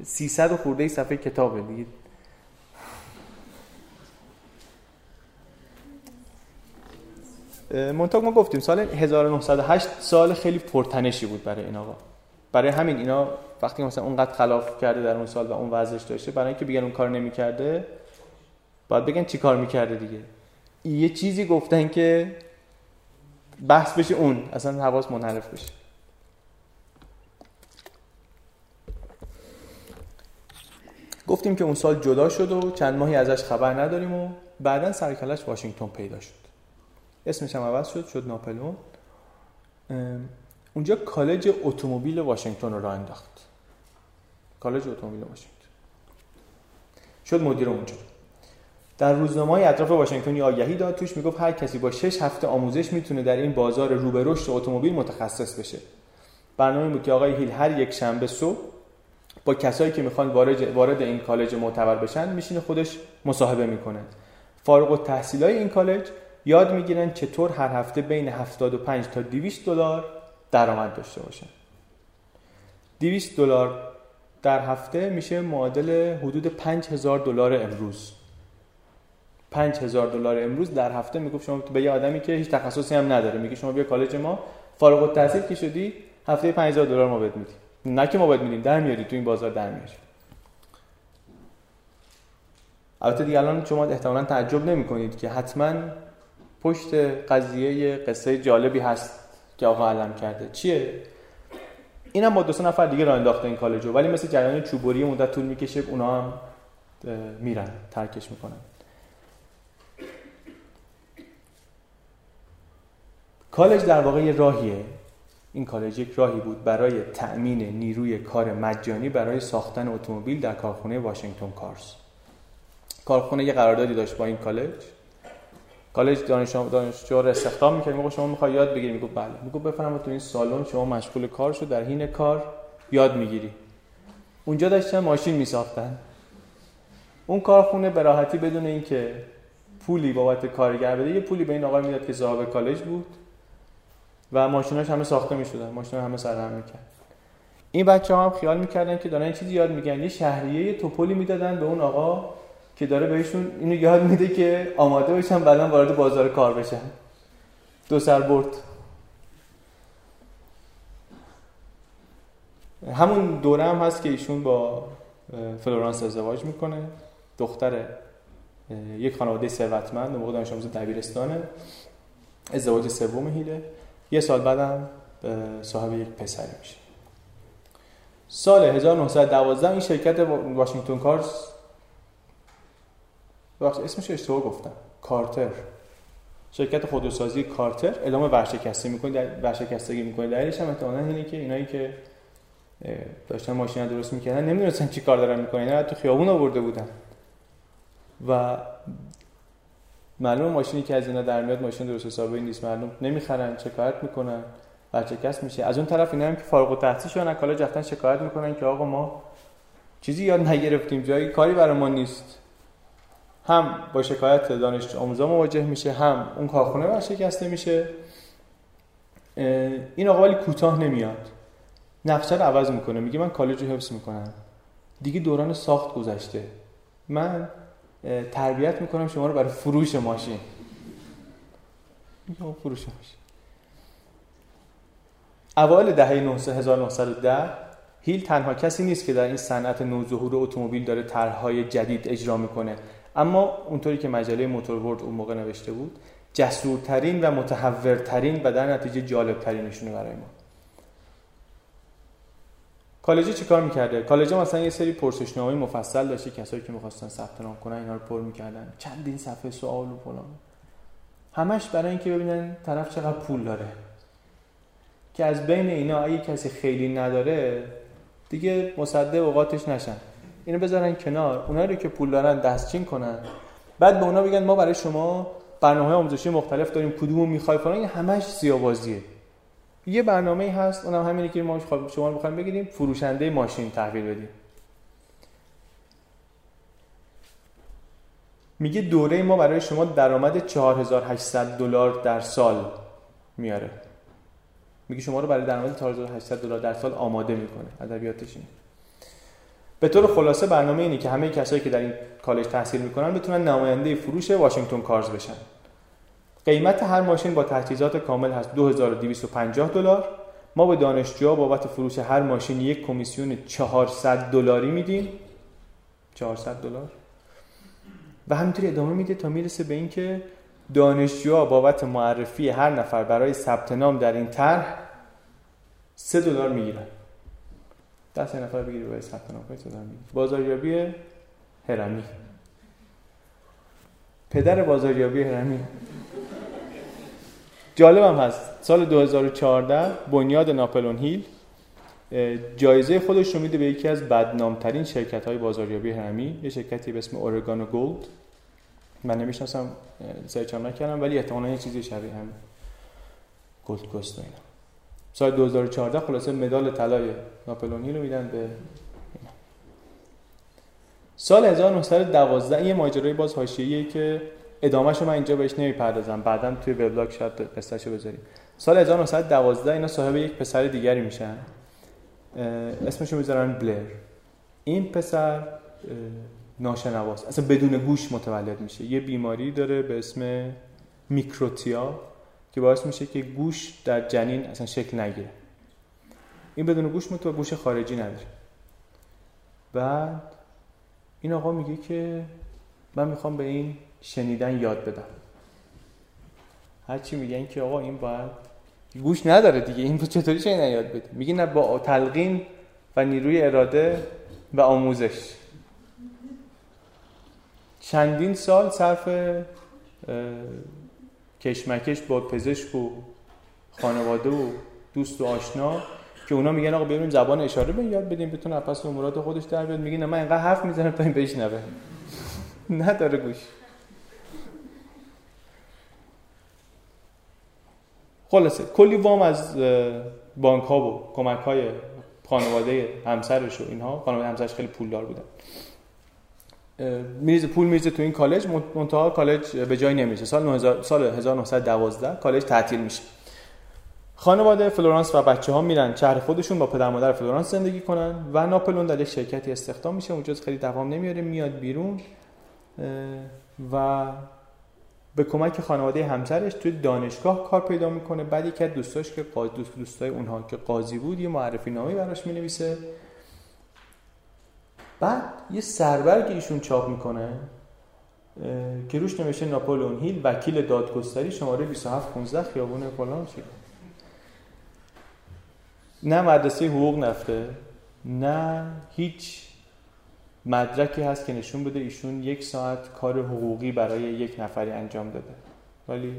300 و خورده صفحه کتابه دیگه. منتها ما گفتیم سال 1908 سال خیلی پرتنشی بود برای این آقا. برای همین اینا وقتی مثلا اونقدر خلاف کرده در اون سال و اون وضعش داشته برای اینکه بگن اون کار نمی‌کرده باید بگن چی کار می‌کرده دیگه. یه چیزی گفتن که بحث بشه اون اصلا حواس منحرف بشه. گفتیم که اون سال جدا شد و چند ماهی ازش خبر نداریم و بعدا سرکلش واشنگتن پیدا شد. اسمش هم عوض شد شد ناپلون اونجا کالج اتومبیل واشنگتن رو راه انداخت. کالج اتومبیل واشنگتن. شد مدیر اونجا. در روزنامه اطراف واشنگتن آگهی داد. توش می‌گفت هر کسی با 6 هفته آموزش می‌تونه در این بازار رو اتومبیل متخصص بشه. برنامه بود که آقای هیل هر یک شنبه صبح با کسایی که می‌خوان وارد وارد این کالج معتبر بشن میشینه خودش مصاحبه می‌کنه. فارغ التحصیل های این کالج یاد می‌گیرن چطور هر هفته بین 75 تا 200 دلار درآمد داشته باشن 200 دلار در هفته میشه معادل حدود 5000 دلار امروز. 5000 دلار امروز در هفته می‌گفت شما به یه آدمی که هیچ تخصصی هم نداره. میگه شما بیا کالج ما. فارغ التحصیل که شدی؟ هفته 5000 دلار ما بهت میدیم. نه که ما بهت میدیم در میاری تو این بازار در میاری. البته دیگه الان شما احتمالاً تعجب نمی‌کنید که حتما پشت قضیه قصه جالبی هست که آقا علم کرده. چیه؟ اینم با دو سه نفر دیگه راه انداخته این کالجو. ولی مثل جریان چوبوری مدت طول می‌کشه اونا هم میرن ترکش می‌کنن. کالج در واقع یه راهیه. این کالج یک راهی بود برای تأمین نیروی کار مجانی برای ساختن اتومبیل در کارخونه واشنگتن کارز. کارخونه یه قراردادی داشت با این کالج. کالج دانشجو دانشجو رو استخدام می‌کرد میگه شما می‌خوای یاد بگیری. میگه بله. میگه بفرما تو این سالن شما مشغول کار شو. در حین کار یاد می‌گیری. اونجا داشتن ماشین میساختن. اون کارخونه به راحتی بدون اینکه پولی بابت کارگر بده یه پولی به این آقا می‌داد که صاحب کالج بود. و ماشیناش همه ساخته می‌شدن. ماشینا همه سرهم می‌کرد. این بچه ها هم خیال می‌کردن که دارن چیزی یاد میگن یه شهریه توپلی می‌دادن به اون آقا که داره بهشون اینو یاد میده که آماده باشن بعدا وارد بازار کار بشن. دو سر برد. همون دوره هم هست که ایشون با فلورانس ازدواج می‌کنه. دختر یک خانواده ثروتمند موقع دانش آموز دبیرستانه. ازدواج سوم هیله. یه سال بعدم صاحب یک پسری میشه. سال 1912 این شرکت واشنگتن کارز وقت اسمش اشتباه گفتم. کارتر. شرکت خودروسازی کارتر. اعلام ورشکستگی می‌کنه در ورشکستگی می‌کنه. دلیلش هم احتمالاً اینه که اینایی که داشتن ماشین درست می‌کردن نمی‌دونستن چی کار دارن می‌کنن. اینا تو خیابون آورده بودن. و معلومه ماشینی که از اینا در میاد ماشین درست حسابی نیست معلوم نمی‌خرن شکایت می‌کنن ورشکست میشه. از اون طرف اینا هم که فارغ التحصیل شدن کالا رفتن شکایت می‌کنن که آقا ما چیزی یاد نگرفتیم جایی کاری برای ما نیست. هم با شکایت دانش آموزا مواجه میشه هم اون کارخونه ورشکسته میشه. این آقا ولی کوتاه نمیاد. نقشه رو عوض می‌کنه میگه من کالج رو حفظ می‌کنم. دیگه دوران ساخت گذشته. من تربیت می‌کنم شما رو برای فروش ماشین. فروش ماشین. اوایل دهه 1910 هیل تنها کسی نیست که در این صنعت نوظهور اتومبیل داره طرحهای جدید اجرا می‌کنه. اما اونطوری که مجله موتور اون موقع نوشته بود جسورترین و متحورترین و در نتیجه جالبترینشونه برای ما. کالجی چیکار می‌کرده؟ کالج مثلا یه سری پرسشنامه مفصل داشته کسایی که می‌خواستن ثبت نام کنن اینا رو پر می‌کردن. چندین صفحه سوال و فلان. همش برای اینکه ببینن طرف چقدر پول داره. که از بین اینا اگه کسی خیلی نداره دیگه مصدق اوقاتش نشن. اینو بذارن کنار. اونایی رو که پول دارن دستچین کنن. بعد به اونا بگن ما برای شما برنامه آموزشی مختلف داریم کدومو می‌خوای فلان. همش سیاوازیه یه برنامه هست اونم همینه که ما شما رو بخوایم بگیریم فروشنده ماشین تحویل بدیم. میگه دوره ما برای شما درآمد 4800 دلار در سال میاره. میگه شما رو برای درآمد 4800 دلار در سال آماده می‌کنه. ادبیاتش اینه. به طور خلاصه برنامه اینه که همه کسایی که در این کالج تحصیل می‌کنن بتونن نماینده فروش واشنگتن کارز بشن. قیمت هر ماشین با تجهیزات کامل هست. 2250 دلار. ما به دانشجوها بابت فروش هر ماشین یک کمیسیون 400 دلاری میدیم. 400 دلار. و همینطوری ادامه میده تا می‌رسه به اینکه دانشجوها بابت معرفی هر نفر برای ثبت نام در این طرح 3 دلار می‌گیرن. ده نفر بگیری برای ثبت نام کنید بازاریابی هرمی. پدر بازاریابی هرمی. جالبم هست. سال 2014 بنیاد ناپلون هیل جایزه خودش رو میده به یکی از بدنامترین شرکت های بازاریابی هرمی یه شرکتی به اسم اورگانو گولد من نمی‌شناسم سرچم نکردم ولی احتمالا یه چیزی شبیه هم گولد کوست اینا. سال 2014 خلاصه مدال طلای ناپلون رو میدن به سال 1912 یه ماجرای باز حاشیه‌ایه که ادامهش من اینجا بهش نمی‌پردازم. بعدا توی وبلاگ شاید قصهشو بذاریم. سال 1912 اینا صاحب یک پسر دیگری میشن. اسمشو می‌ذارن بلر. این پسر ناشنواست. اصلا بدون گوش متولد میشه. یه بیماری داره به اسم میکروتیا که باعث میشه که گوش در جنین اصلا شکل نگیره. این بدون گوش متو گوش خارجی نداره. بعد این آقا میگه که من می‌خوام به این شنیدن یاد بدم. هرچی میگن که آقا این باید گوش نداره دیگه این چطوری شنیدن یاد بده؟ میگه نه با تلقین و نیروی اراده و آموزش. چندین سال صرف کشمکش با پزشک و خانواده و دوست و آشنا که اونا میگن آقا بریم زبان اشاره به یاد بدیم بتونه پس مراد خودش در بیاد. میگه نه من اینقدر حرف می‌زنم تا این بشنوه. <laughs> نداره گوش. خلاصه کلی وام از بانک ها و کمک های خانواده همسرش و اینها خانواده همسرش خیلی پولدار بودن. میریزه پول میریزه تو این کالج منتها کالج به جای نمیشه سال سال 1912 کالج تعطیل میشه. خانواده فلورانس و بچه ها میرن شهر خودشون با پدر مادر فلورانس زندگی کنن و ناپلئون در شرکتی استخدام میشه اونجا خیلی دوام نمیاره میاد بیرون و به کمک خانواده همسرش توی دانشگاه کار پیدا می‌کنه. بعد یکی از دوستاش که دوست دوستای اونها که قاضی بود یه معرفی نامه براش می‌نویسه. بعد یه سربرگ ایشون چاپ می‌کنه که روش نوشته ناپولون هیل وکیل دادگستری شماره 2715 خیابون فلان. چی نه مدرسه حقوق نفته نه هیچ مدرکی هست که نشون بده ایشون یک ساعت کار حقوقی برای یک نفری انجام داده. ولی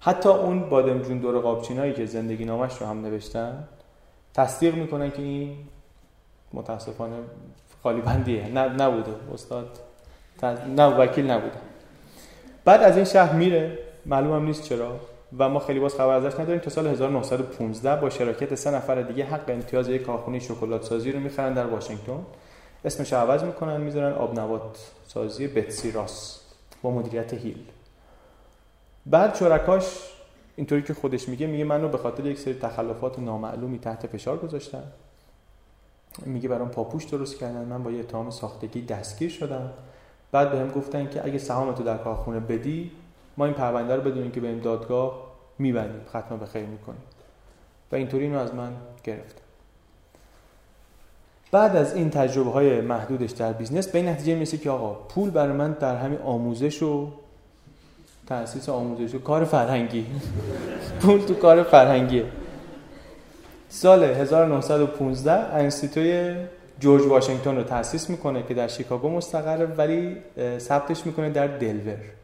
حتی اون بادم دور قابچینایی که زندگی نامش رو هم نوشتن تصدیق می‌کنن که این متاسفانه خالی بندیه. نه نبوده. استاد نه وکیل نبوده. بعد از این شهر میره. معلوم نیست چرا. و ما خیلی باز خبر ازش نداریم. تا سال 1915 با شراکت سه نفر دیگه حق امتیاز یک کارخونه شکلات سازی رو می‌خرن در واشنگتن. اسمش عوض می‌کنن می‌ذارن آبنبات سازی بتسی راس با مدیریت هیل. بعد شرکاش اینطوری که خودش میگه میگه منو به خاطر یک سری تخلفات نامعلومی تحت فشار گذاشتن. میگه برام پاپوش درست کردن. من با یه اتهام ساختگی دستگیر شدم. بعد بهم گفتن که اگه سهامتو در کارخونه بدی ما این پرونده رو بدونیم که بریم دادگاه میبندیم ختم به خیر می‌کنیم. و اینطوری اینو از من گرفت بعد از این تجربه های محدودش در business به این نتیجه می‌رسه که آقا پول برای من در همین آموزش و تاسیس آموزش و کار فرهنگی. <laughs> پول تو کار فرهنگیه. سال 1915 انستیتوی جورج واشنگتن رو تأسیس می‌کنه که در شیکاگو مستقره ولی ثبتش می‌کنه در دلور.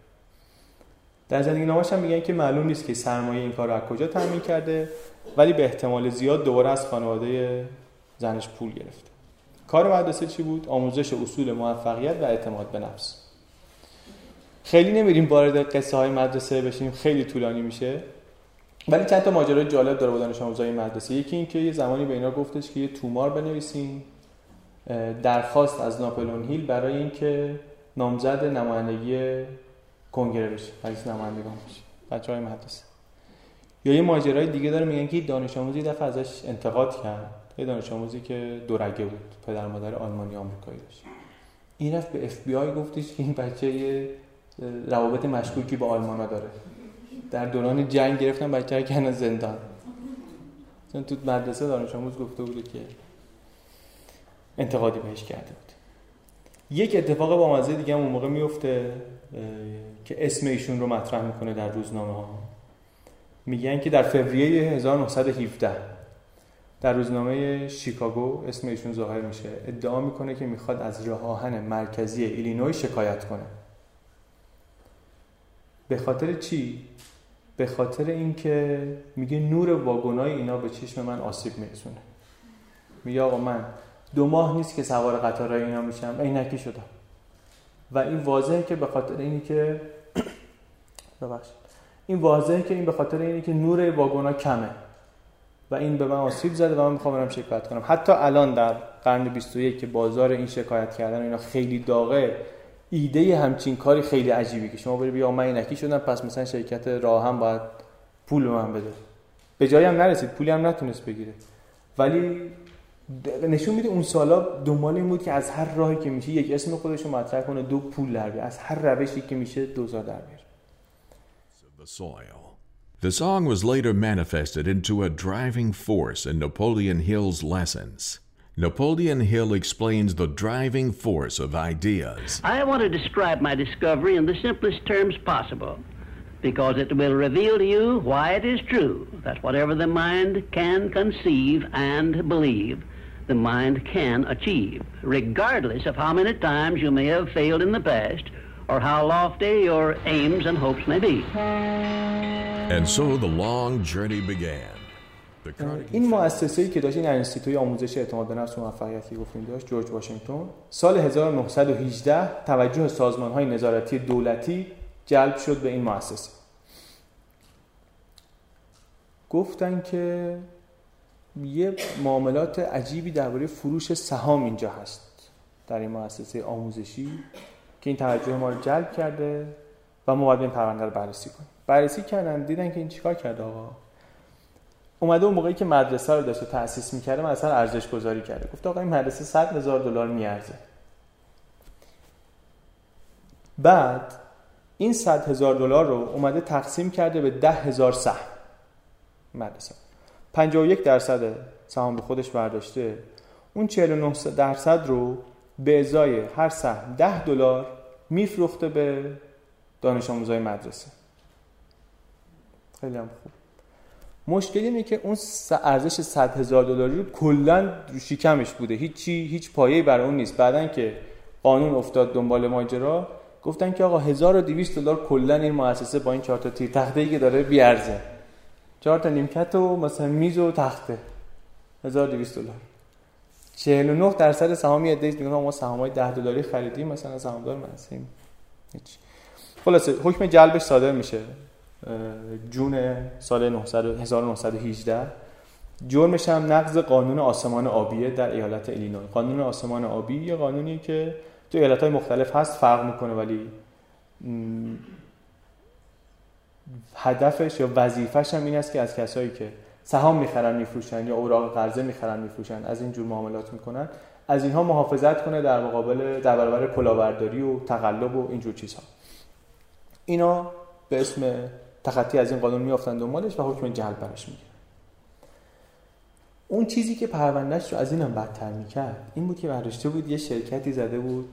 در زندگی نامش هم میگن که معلوم نیست که سرمایه این کار رو از کجا تامین کرده ولی به احتمال زیاد دوباره از خانواده زنش پول گرفته. کار مدرسه چی بود؟ آموزش اصول موفقیت و اعتماد به نفس. خیلی نمیریم وارد قصه های مدرسه بشیم خیلی طولانی میشه. ولی چند تا ماجرای جالب داره با دانش آموزای مدرسه. یکی این که یه زمانی به اینا گفتش که یه تومار بنویسین درخواست از ناپلون هیل برای اینکه نامزد نمایندگی کنگره بشه رئیس نمایندگان بشه بچه های مدرسه. یا یه ماجرای دیگه داره میگن که دانش آموزی دفعه ازش انتقاد کرد. یه دانش آموزی که دورگه بود پدر مادر آلمانی آمریکایی داشت. این رفت به اف بی آی گفتش که این بچه یه روابط مشکوکی با آلمانا داره. در دوران جنگ گرفتن بچه کنه زندان. چون تو مدرسه دانش آموز گفته بود که انتقادی بهش کرده بود. یک اتفاق با مزه دیگه هم اون موقع میفته که اسم ایشون رو مطرح می‌کنه در روزنامه ها میگن که در فوریه 1917 در روزنامه شیکاگو اسم ایشون ظاهر میشه. ادعا می‌کنه که می‌خواد از راه آهن مرکزی ایلینوی شکایت کنه. به خاطر چی؟ به خاطر اینکه میگه نور واگنای اینا به چشم من آسیب میرسونه. میگه آقا من دو ماه نیست که سوار قطارهای اینا میشم. عینکی شدم. و این واضحه که به خاطر اینی که ببخشید. این واضحه که این به خاطر اینی که نور واگونا کمه. و این به من آسیب زده و من می‌خوام برم شکایت کنم. حتی الان در قرن 21 که بازار این شکایت کردن اینا خیلی داغه ایده همچین کاری خیلی عجیبی که شما بری بیا من اینکی شدم پس مثلا شرکت راه هم باید پول به من بده. به جایی هم نرسید پولی هم نتونست بگیره. ولی نشون میده اون سالا دنبال این بود که از هر راهی که میشه یک اسم خودش رو مطرح کنه دو پول در از هر روشی که میشه دوزار در بیاره The soil. The song was later manifested into a driving force in Napoleon Hill's lessons. Napoleon Hill explains the driving force of ideas. I want to describe my discovery in the simplest terms possible because it will reveal to you why it is true that whatever the mind can conceive and believe, the mind can achieve, regardless of how many times you may have failed in the past or how lofty your aims and hopes may be. And so the long journey began. این مؤسسه ای که داشت این انستیتوی آموزش اعتماد به نفس و موفقیتی گفتیم داشت جورج واشنگتن سال 1918 توجه سازمان های نظارتی دولتی جلب شد به این مؤسسه گفتن که یه معاملات عجیبی درباره فروش سهام اینجا هست در این مؤسسه آموزشی که این توجه ما رو جلب کرده و ما باید این پرونده رو بررسی کنیم. بررسی کردن دیدن که این چیکار کرده آقا؟ اومده اون موقعی که مدرسه رو داشته تأسیس می‌کرده مثلا ارزش گذاری کرده. گفت آقا این مدرسه 100 هزار دلار میارزه. بعد این 100 هزار دلار رو اومده تقسیم کرده به ده هزار سهم. مدرسه. 51 درصد سهام به خودش برداشته. اون 49 درصد رو به ازای هر سهم 10 دلار میفروخته به دانش آموزای مدرسه. خیلی هم خوب. مشکل اینه که اون ارزش 100 هزار دلاری رو کلا شکمش بوده. هیچی هیچ پایه‌ای برای اون نیست. بعدن که قانون افتاد دنبال ماجرا گفتن که آقا 1200 دلار کلا این مؤسسه با این چهار تا تیر تخته که داره بیارزه. چهار تا نیمکت و مثلا میز و تخته. 1200 دلار. 49 درصد سهامی ادعی میگن ما سهامای 10 دلاری خریدیم مثلا سهامدار من هستیم هیچ. خلاصه حکم جلبش صادر میشه. جون سال 1918 جرمش هم نقض قانون آسمان آبیه در ایالت ایلینوی. قانون آسمان آبی یه قانونی که تو ایالت های مختلف هست فرق می‌کنه ولی هدفش یا وظیفش هم این است که از کسایی که سهام می‌خرن میفروشن یا اوراق قرضه می‌خرن میفروشن از این جور معاملات می‌کنن. از اینها محافظت کنه در مقابل در برابر کلاهبرداری و تقلب و اینجور چیزها. اینا به اسم تخطی از این قانون میافتن دنبالش و حکم جلب براش می‌گیرن. اون چیزی که پروندهش رو از این هم بدتر می‌کرد این بود که برداشته بود یه شرکتی زده بود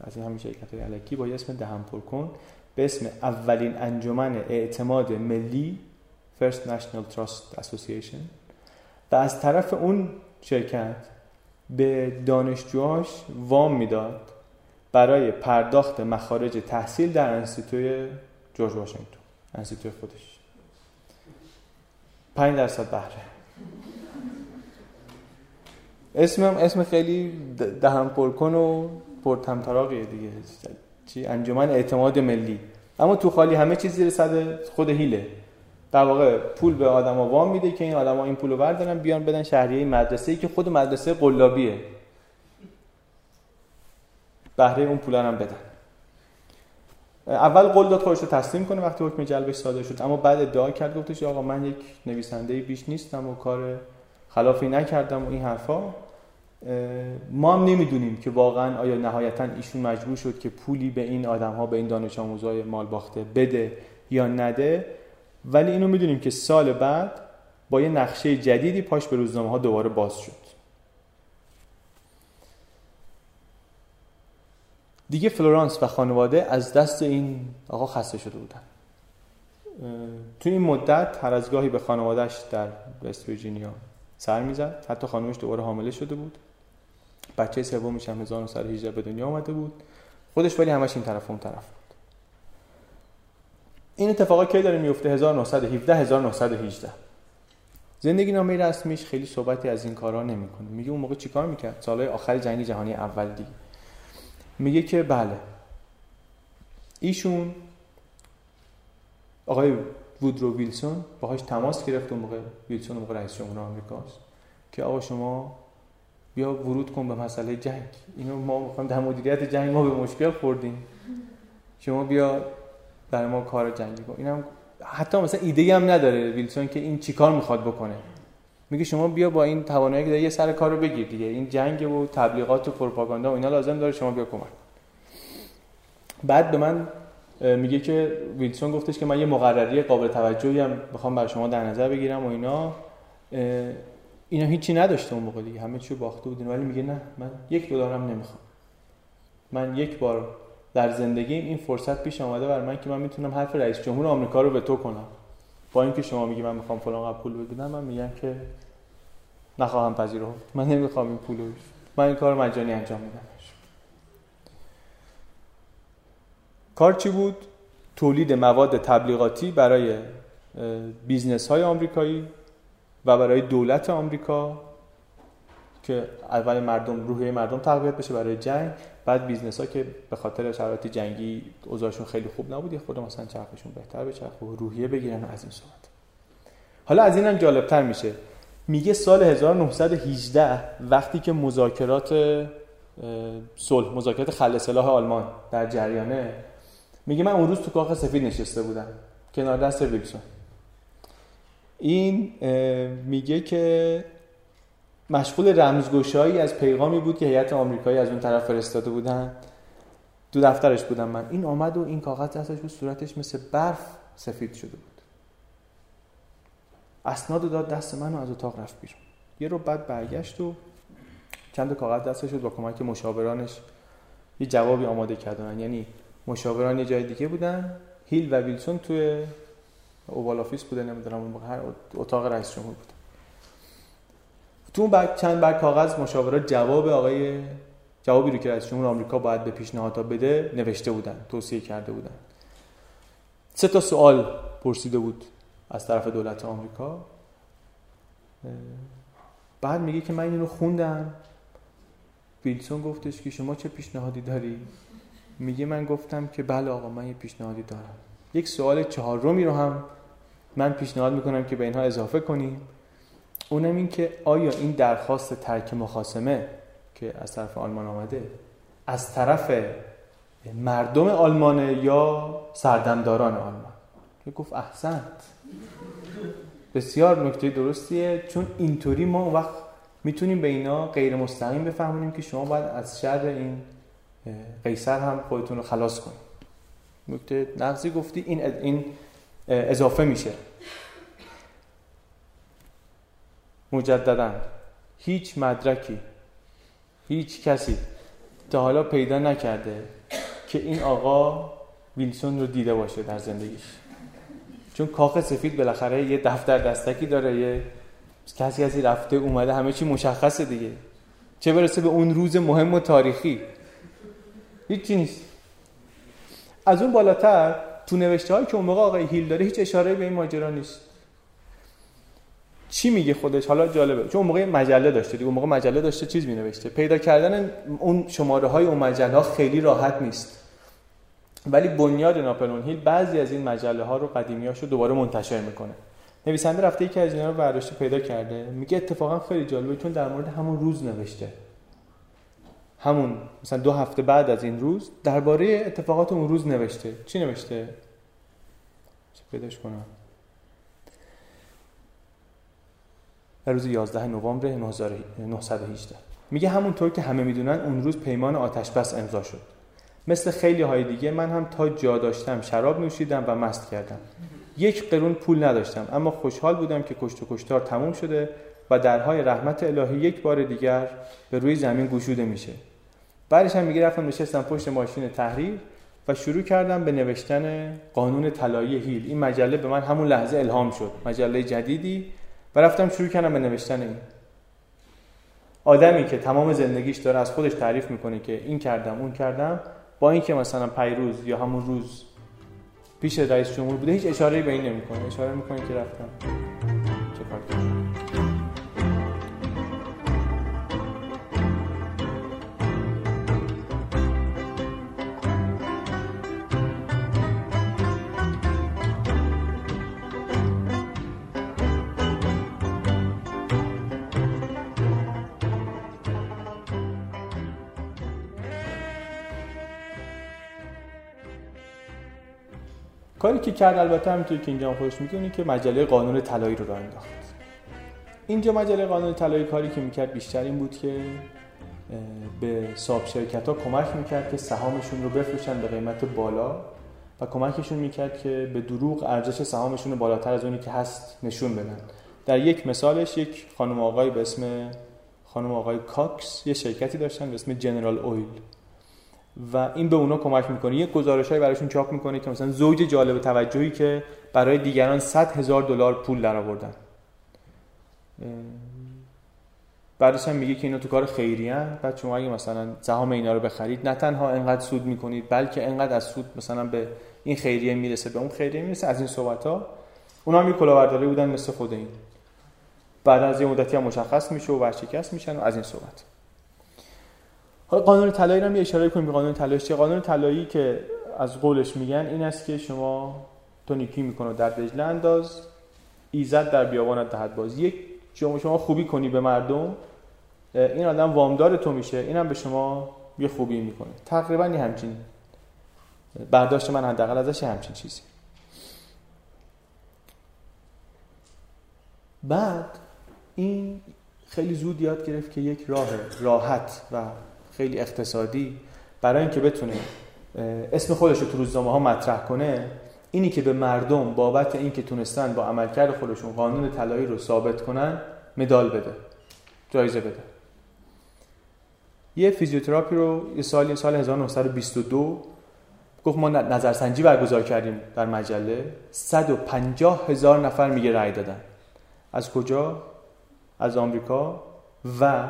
از این همین شرکت علکی با اسم دهم پر کن به اسم اولین انجمن اعتماد ملی First National Trust Association. و از طرف اون شرکت به دانشجوهاش وام می‌داد برای پرداخت مخارج تحصیل در انستیتوی جورج واشنگتن. انستیتوی خودش. 5 درصد بهره. اسمم اسم خیلی دهم پرکن و پرتمطراقیه دیگه. چی؟ انجمن اعتماد ملی. اما تو خالی همه چیز زیر صد خود هیله. در واقع پول به آدما وام میده که این آدما این پولو بردارن بیان بدن شهریه مدرسه ای که خود مدرسه قلابیه. بهره اون پولا هم بدن. اول قول داد خودش رو تسلیم کنه وقتی حکم جلبش صادر شد اما بعد ادعا کرد گفتش آقا من یک نویسنده بیش نیستم و کار خلافی نکردم و این حرفا. ما هم نمی‌دونیم که واقعا آیا نهایتا ایشون مجبور شد که پولی به این آدم ها به این دانش آموزای مال باخته بده یا نده. ولی اینو می‌دونیم که سال بعد با یه نقشه جدیدی پاش به روزنامه ها دوباره باز شد. دیگه فلورانس و خانواده از دست این آقا خسته شده بودن. تو این مدت هر از گاهی به خانوادهش در وست ویرجینیا سر می‌زد. حتی خانمش دوباره حامله شده بود. بچه سومش هم 1918 به دنیا آمده بود. خودش ولی همش این طرف اون طرف بود. این اتفاقا کی داره میفته؟ 1917 1918 زندگی نامه رسمیش خیلی صحبتی از این کارا نمی‌کنه. میگه اون موقع چیکار می‌کرد؟ سالهای آخر جنگ جهانی اول دیگه. میگه که بله. ایشون آقای وودرو ویلسون باهاش تماس گرفت اون موقع. ویلسون موقع رئیس جمهور آمریکاست که آقا شما بیا ورود کن به مسئله جنگ. اینو ما می‌خوایم در مدیریت جنگ ما به مشکل خوردیم. شما بیا در ما کار جنگی کن. اینم حتی مثلا ایده هم نداره ویلسون که این چیکار می‌خواد بکنه. میگه شما بیا با این توانایی که یه سر کار رو بگیر دیگه. این جنگ و تبلیغات و پروپاگاندا و اینا لازم داره شما بیا کمک بعد به من میگه که ویلسون گفتش که من یه مقرری قابل توجهی هم بخوام بر شما در نظر بگیرم و اینا. اینا هیچی نداشته اون موقع دیگه. همه چی باخته بودین. ولی میگه نه من یک دلارم نمی‌خوام. من یک بار در زندگیم این فرصت پیش آمده بر من که من می‌تونم حرف رئیس جمهور آمریکا رو به تو کنم. با اینکه شما میگی من می‌خوام فلان پول بگیرم من میگم که نخواهم پذیرفت. من نمی‌خوام این پولو من این کار مجانی انجام میدم. کار چی بود؟ تولید مواد تبلیغاتی برای business های آمریکایی و برای دولت آمریکا. که اول مردم روحیه مردم تقویت بشه برای جنگ بعد business ها که به خاطر شرایط جنگی اوضاعشون خیلی خوب نبود خود مثلا چرخشون بهتر بشه و روحیه بگیرن از این صحبت حالا از اینم جالبتر میشه. میگه سال 1918 وقتی که مذاکرات صلح مذاکرات خل سلاح آلمان در جریانه میگه من اون روز تو کاخ سفید نشسته بودم کنار دست ویلسون. این میگه که مشغول رمزگشایی از پیغامی بود که هیئت آمریکایی از اون طرف فرستاده بودن. دو دفترش بودم من. این آمد و این کاغذ دستش بود صورتش مثل برف سفید شده بود. اسناد داد دست من و از اتاق رفت بیرون. یه ربع بعد برگشت و چند کاغذ دستش شد با کمک مشاورانش. یه جوابی آماده کردن. یعنی مشاوران یه جای دیگه بودن. هیل و ویلسون توی Oval Office بوده نمی‌دونم اون هر اتاق رئیس جمهور بود. تو اون چند برگ کاغذ مشاورات جواب آقای جوابی رو که رئیس جمهور آمریکا باید به پیشنهادها بده نوشته بودن توصیه کرده بودن. سه تا سوال پرسیده بود از طرف دولت آمریکا. بعد میگه که من اینو خوندم. ویلسون گفتش که شما چه پیشنهادی داری؟ میگه من گفتم که بله آقا من یه پیشنهادی دارم. یک سوال چهارمی رو هم من پیشنهاد می‌کنم که به اینها اضافه کنیم. اونم این که آیا این درخواست ترک مخاسمه که از طرف آلمان آمده از طرف مردم آلمانه یا سردمداران آلمان؟ که گفت احسنت. بسیار نکته درستیه چون اینطوری ما وقت می‌تونیم به اینا غیر مستقیم بفهمونیم که شما باید از شر این قیصر هم خودتون رو خلاص کنید. نکته نقضی گفتی این این اضافه میشه. مجددا. هیچ مدرکی هیچ کسی تا حالا پیدا نکرده که این آقا ویلسون رو دیده باشه در زندگیش. چون کاخ سفید بالاخره یه دفتر دستکی داره یه کسی کسی رفته اومده همه چی مشخصه دیگه. چه برسه به اون روز مهم و تاریخی؟ هیچی نیست. از اون بالاتر تو نوشته هایی که اون موقع آقای هیل داره هیچ اشاره به این ماجرا نیست. چی میگه خودش؟ حالا جالبه. چون اون موقع مجله داشته دیگه اون موقع مجله داشته چیز می نوشته پیدا کردن اون شماره های اون مجله ها خیلی راحت نیست. ولی بنیاد ناپلون هیل بعضی از این مجله ها رو قدیمی رو دوباره منتشر می‌کنه. نویسنده رفته یکی از اینا رو برداشته پیدا کرده. میگه اتفاقا خیلی جالبه چون در مورد همون روز نوشته. همون مثلا دو هفته بعد از این روز درباره اتفاقات اون روز نوشته. چی نوشته؟ چه پیداش کنم؟ در روز 11 نوامبر 1918 میگه همونطور که همه می‌دونن اون روز پیمان آتش بس امضا شد. مثل خیلی های دیگه من هم تا جا داشتم شراب نوشیدم و مست کردم. یک قرون پول نداشتم اما خوشحال بودم که کشت و کشتار تموم شده و درهای رحمت الهی یک بار دیگر به روی زمین گشوده میشه. بعدش هم میگه رفتم نشستم پشت ماشین تحریر و شروع کردم به نوشتن قانون طلایی هیل. این مجله به من همون لحظه الهام شد. مجله جدیدی و رفتم شروع کردم به نوشتن این آدمی که تمام زندگیش داره از خودش تعریف می‌کنه که این کردم اون کردم با اینکه مثلا پیروز یا همون روز پیش رئیس جمهور بوده هیچ اشاره به این نمی‌کنه. اشاره می‌کنه که رفتم. چه کار کاری که کرد البته همینطوری که اینجا خودش می‌دونی که مجله قانون طلایی رو راه انداخت. اینجا مجله قانون طلایی کاری که می‌کرد بیشتر این بود که به صاحب شرکت ها کمک می‌کرد که سهامشون رو بفروشن به قیمت بالا و کمکشون می‌کرد که به دروغ ارزش سهامشون رو بالاتر از اونی که هست نشون بدن. در یک مثالش یک خانم آقای به اسم خانم آقای کاکس یه شرکتی داشتن به اسم جنرال اویل. و این به اونا کمک می‌کنه یک گزارشهایی براشون چاپ می‌کنه که مثلا زوج جالب توجهی که برای دیگران 100 هزار دلار پول درآوردن بعدش هم میگه که اینا تو کار خیری هن بعد شما اگه مثلا سهام اینا رو بخرید نه تنها انقدر سود می‌کنید بلکه انقدر از سود مثلا به این خیریه می‌رسه به اون خیریه می‌رسه. از این صحبت ها اونا هم کلاهبرداری بودن مثل خود این. بعد از یه مدتی هم مشخص میشه و ورشکست میشن و از این صحبت. حالا قانون طلایی رو هم یه اشاره کنیم به قانون طلایی. چه قانون طلایی که از قولش میگن این است که شما تو نیکی می‌کنه در دجله انداز ایزد در بیابانت دهد باز. یک شما شما خوبی کنی به مردم این آدم وامدار تو میشه اینم به شما یه خوبی می‌کنه. تقریبا یه همچین برداشت من حداقل ازش همچین چیزی. بعد این خیلی زود یاد گرفت که یک راه راحت و خیلی اقتصادی. برای اینکه بتونه اسم خودش رو تو روزنامه ها مطرح کنه اینی که به مردم بابت اینکه تونستن با عملکرد خودشون قانون طلایی رو ثابت کنن مدال بده جایزه بده. یه فیزیوتراپی رو یه سال سال 1922 گفت ما نظرسنجی برگزار کردیم در مجله. 150 هزار نفر میگه رأی دادن. از کجا؟ از آمریکا و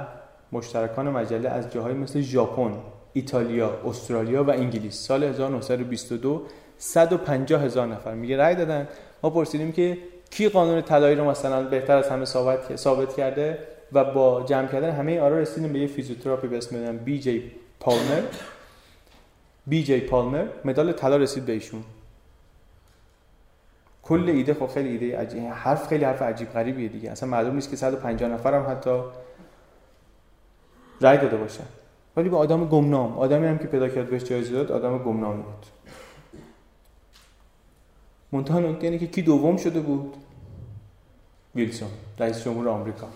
مشترکان مجله از جاهای مثل ژاپن، ایتالیا، استرالیا و انگلیس. سال 1922 150 هزار نفر میگه رأی دادن. ما پرسیدیم که کی قانون طلایی رو مثلا بهتر از همه ثابت ثابت کرده و با جمع کردن همه آرا رسیدیم به یه فیزیوتراپی به اسم بی جی پالمر. بی جی پالمر مدال طلا رسید به ایشون. کل ایده خب خیلی ایده عجیب حرف خیلی حرف عجیب غریبیه دیگه. اصلا معلوم نیست که 150 نفر هم حتی رای داده باشن. ولی به آدم گمنام آدمی هم که پیدا کرد بهش جایزه داد آدم گمنامی بود. منتها نکته اینه که کی دوم شده بود؟ ویلسون رئیس جمهور آمریکا.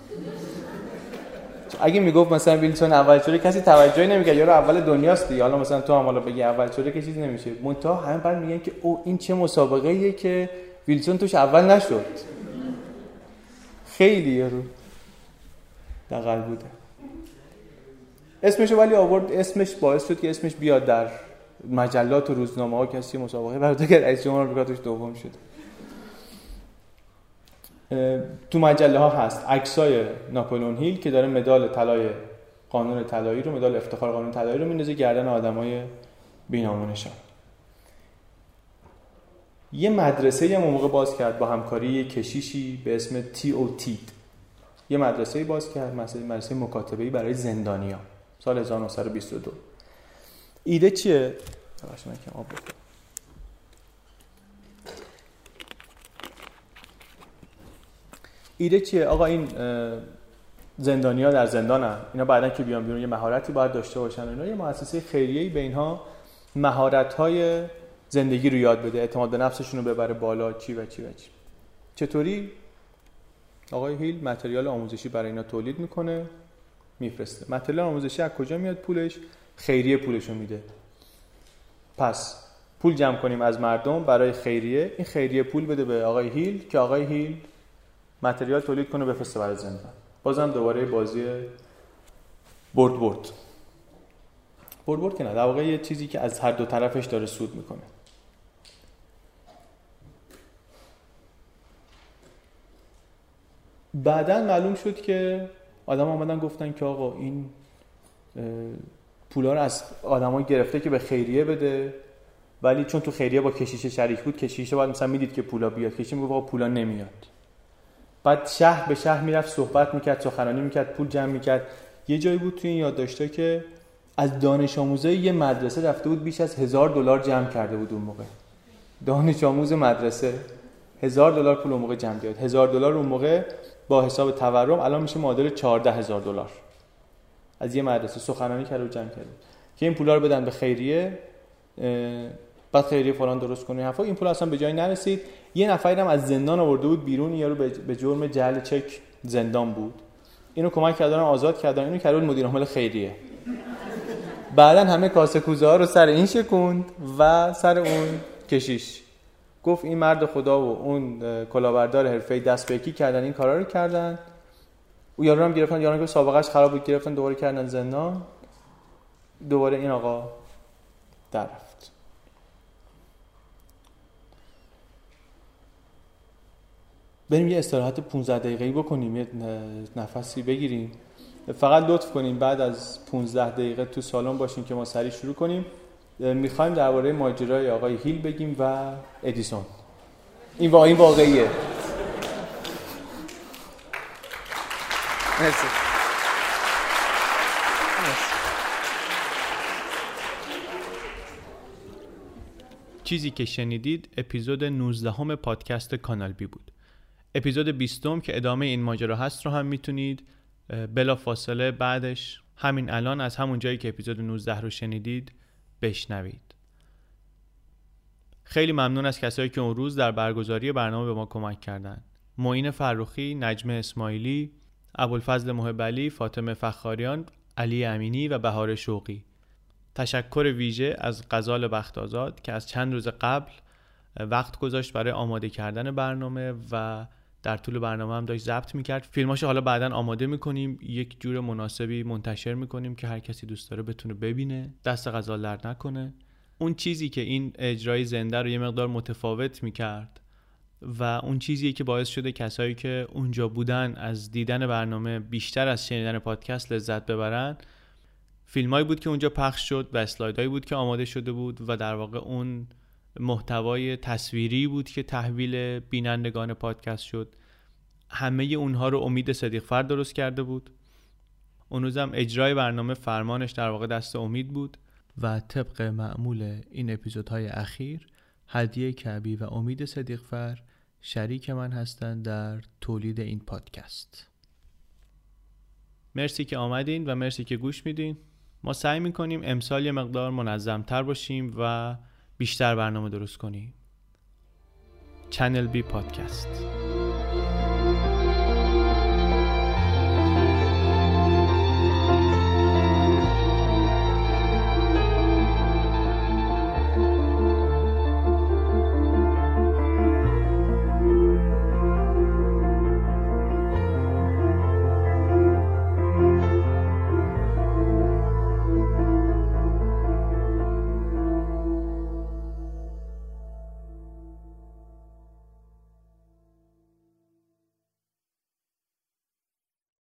اگه می‌گفت مثلا ویلسون اول شده کسی توجهی نمی‌کرد. یارو اول دنیاست دیگه. حالا مثلا تو هم حالا بگی اول شده که چیزی نمیشه. منتها همه بعد میگن که او این چه مسابقه ایه که ویلسون توش اول نشد. خیلی یارو. دقل بوده. اسمش ولی آورد اسمش باعث شد که اسمش بیاد در مجلات و روزنامه ها کسی مسابقه برای که رئیس جمهور آمریکا توش دوم شد. تو مجله ها هست عکسای ناپلون هیل که داره مدال طلای قانون طلایی رو مدال افتخار قانون طلایی رو میندازه گردن آدمای بینامونشان یه مدرسه یه موقع باز کرد با همکاری یه کشیشی به اسم تی او تید یه مدرسه باز کرد مدرسه مکاتبه برای زندانیا سال 1922 ایده چیه؟ آب ایده چیه؟ آقا این زندانیا در زندانن اینا بعدا که بیان بیرون یه مهارتی باید داشته باشن. اینا یه مؤسسه خیریه‌ای به اینها مهارت‌های زندگی رو یاد بده. اعتماد به نفسشون رو ببره بالا چی و چی و چی. چطوری؟ آقای هیل متریال آموزشی برای اینا تولید می‌کنه. میفرسته. متریال آموزشی از کجا میاد پولش؟ خیریه پولشو میده. پس پول جمع کنیم از مردم برای خیریه. این خیریه پول بده به آقای هیل که آقای هیل متریال تولید کنه بفرسته برای زندان. بازم دوباره بازی برد برد. برد برد که نه در واقع یه چیزی که از هر دو طرفش داره سود می‌کنه. بعدا معلوم شد که آدم آمدن گفتن که آقا این پولا رو از آدمای گرفته که به خیریه بده. ولی چون تو خیریه با کشیش شریک بود کشیشه باید مثلا می‌دید که پولا بیاد. کشیش می‌گفت آقا پولا نمیاد. بعد شهر به شهر می‌رفت صحبت می‌کرد سخنرانی می‌کرد پول جمع می‌کرد. یه جایی بود توی این یادداشتا که از دانش آموزای یه مدرسه رفته بود بیش از هزار دلار جمع کرده بود اون موقع. دانش آموز مدرسه هزار دلار پول اون موقع جمع کرد. هزار دلار اون موقع با حساب تورم الان میشه معادل 14 هزار دلار. از یه مدرسه سخنرانی کرده و جمع کرده که این پولا رو بدن به خیریه بعد خیریه فلان درست کنه حرفا. این پول اصلا به جایی نرسید. یه نفری هم از زندان آورده بود بیرون یارو به جرم جعل چک زندان بود. اینو کمک کردن آزاد کردن. اینو کرد مدیر عامل خیریه. بعدا همه کاسه کوزه ها رو سر این شکوند و سر اون کشیش. گفت این مرد خدا و اون کلاهبردار حرفه‌ای دست به کردن این کارا رو کردن. او یارو هم گرفتن یارو که سابقهش خراب بود گرفتن دوباره کردن زندان. دوباره این آقا در رفت. بریم یه استراحت 15 دقیقه‌ای بکنیم یه نفسی بگیریم. فقط لطف کنیم بعد از 15 دقیقه تو سالن باشیم که ما سریع شروع کنیم. می‌خوایم درباره ماجرای آقای هیل بگیم و ادیسون. این واقعی واقعیه. مرسی. چیزی که شنیدید اپیزود 19 همه پادکست کانال بی بود. اپیزود 20 که ادامه این ماجرا هست رو هم می‌تونید بلا فاصله بعدش همین الان از همون جایی که اپیزود 19 رو شنیدید بشنوید خیلی ممنون از کسایی که اون روز در برگزاری برنامه به ما کمک کردند. معین فروخی، نجمه اسماعیلی، ابوالفضل محب فاطمه فخاریان، علی امینی و بهار شوقی. تشکر ویژه از غزال بختازاد که از چند روز قبل وقت گذاشت برای آماده کردن برنامه و در طول برنامه هم داشت ضبط می‌کرد. فیلماشو حالا بعدا آماده می‌کنیم. یک جور مناسبی منتشر می‌کنیم که هر کسی دوست داره بتونه ببینه. دست غزال درد نکنه. اون چیزی که این اجرای زنده رو یه مقدار متفاوت می‌کرد و اون چیزی که باعث شده کسایی که اونجا بودن از دیدن برنامه بیشتر از شنیدن پادکست لذت ببرن. فیلمایی بود که اونجا پخش شد و اسلایدهایی بود که آماده شده بود و در واقع اون محتوای تصویری بود که تحویل بینندگان پادکست شد. همه اونها رو امید صدیق فرد درست کرده بود. اون روزم اجرای برنامه فرمانش در واقع دست امید بود و طبق معمول این اپیزودهای اخیر هدیه کبی و امید صدیق فر شریک من هستند در تولید این پادکست. مرسی که آمدین و مرسی که گوش میدین. ما سعی می‌کنیم امسال یه مقدار منظمتر باشیم و بیشتر برنامه درست کنیم چنل بی پادکست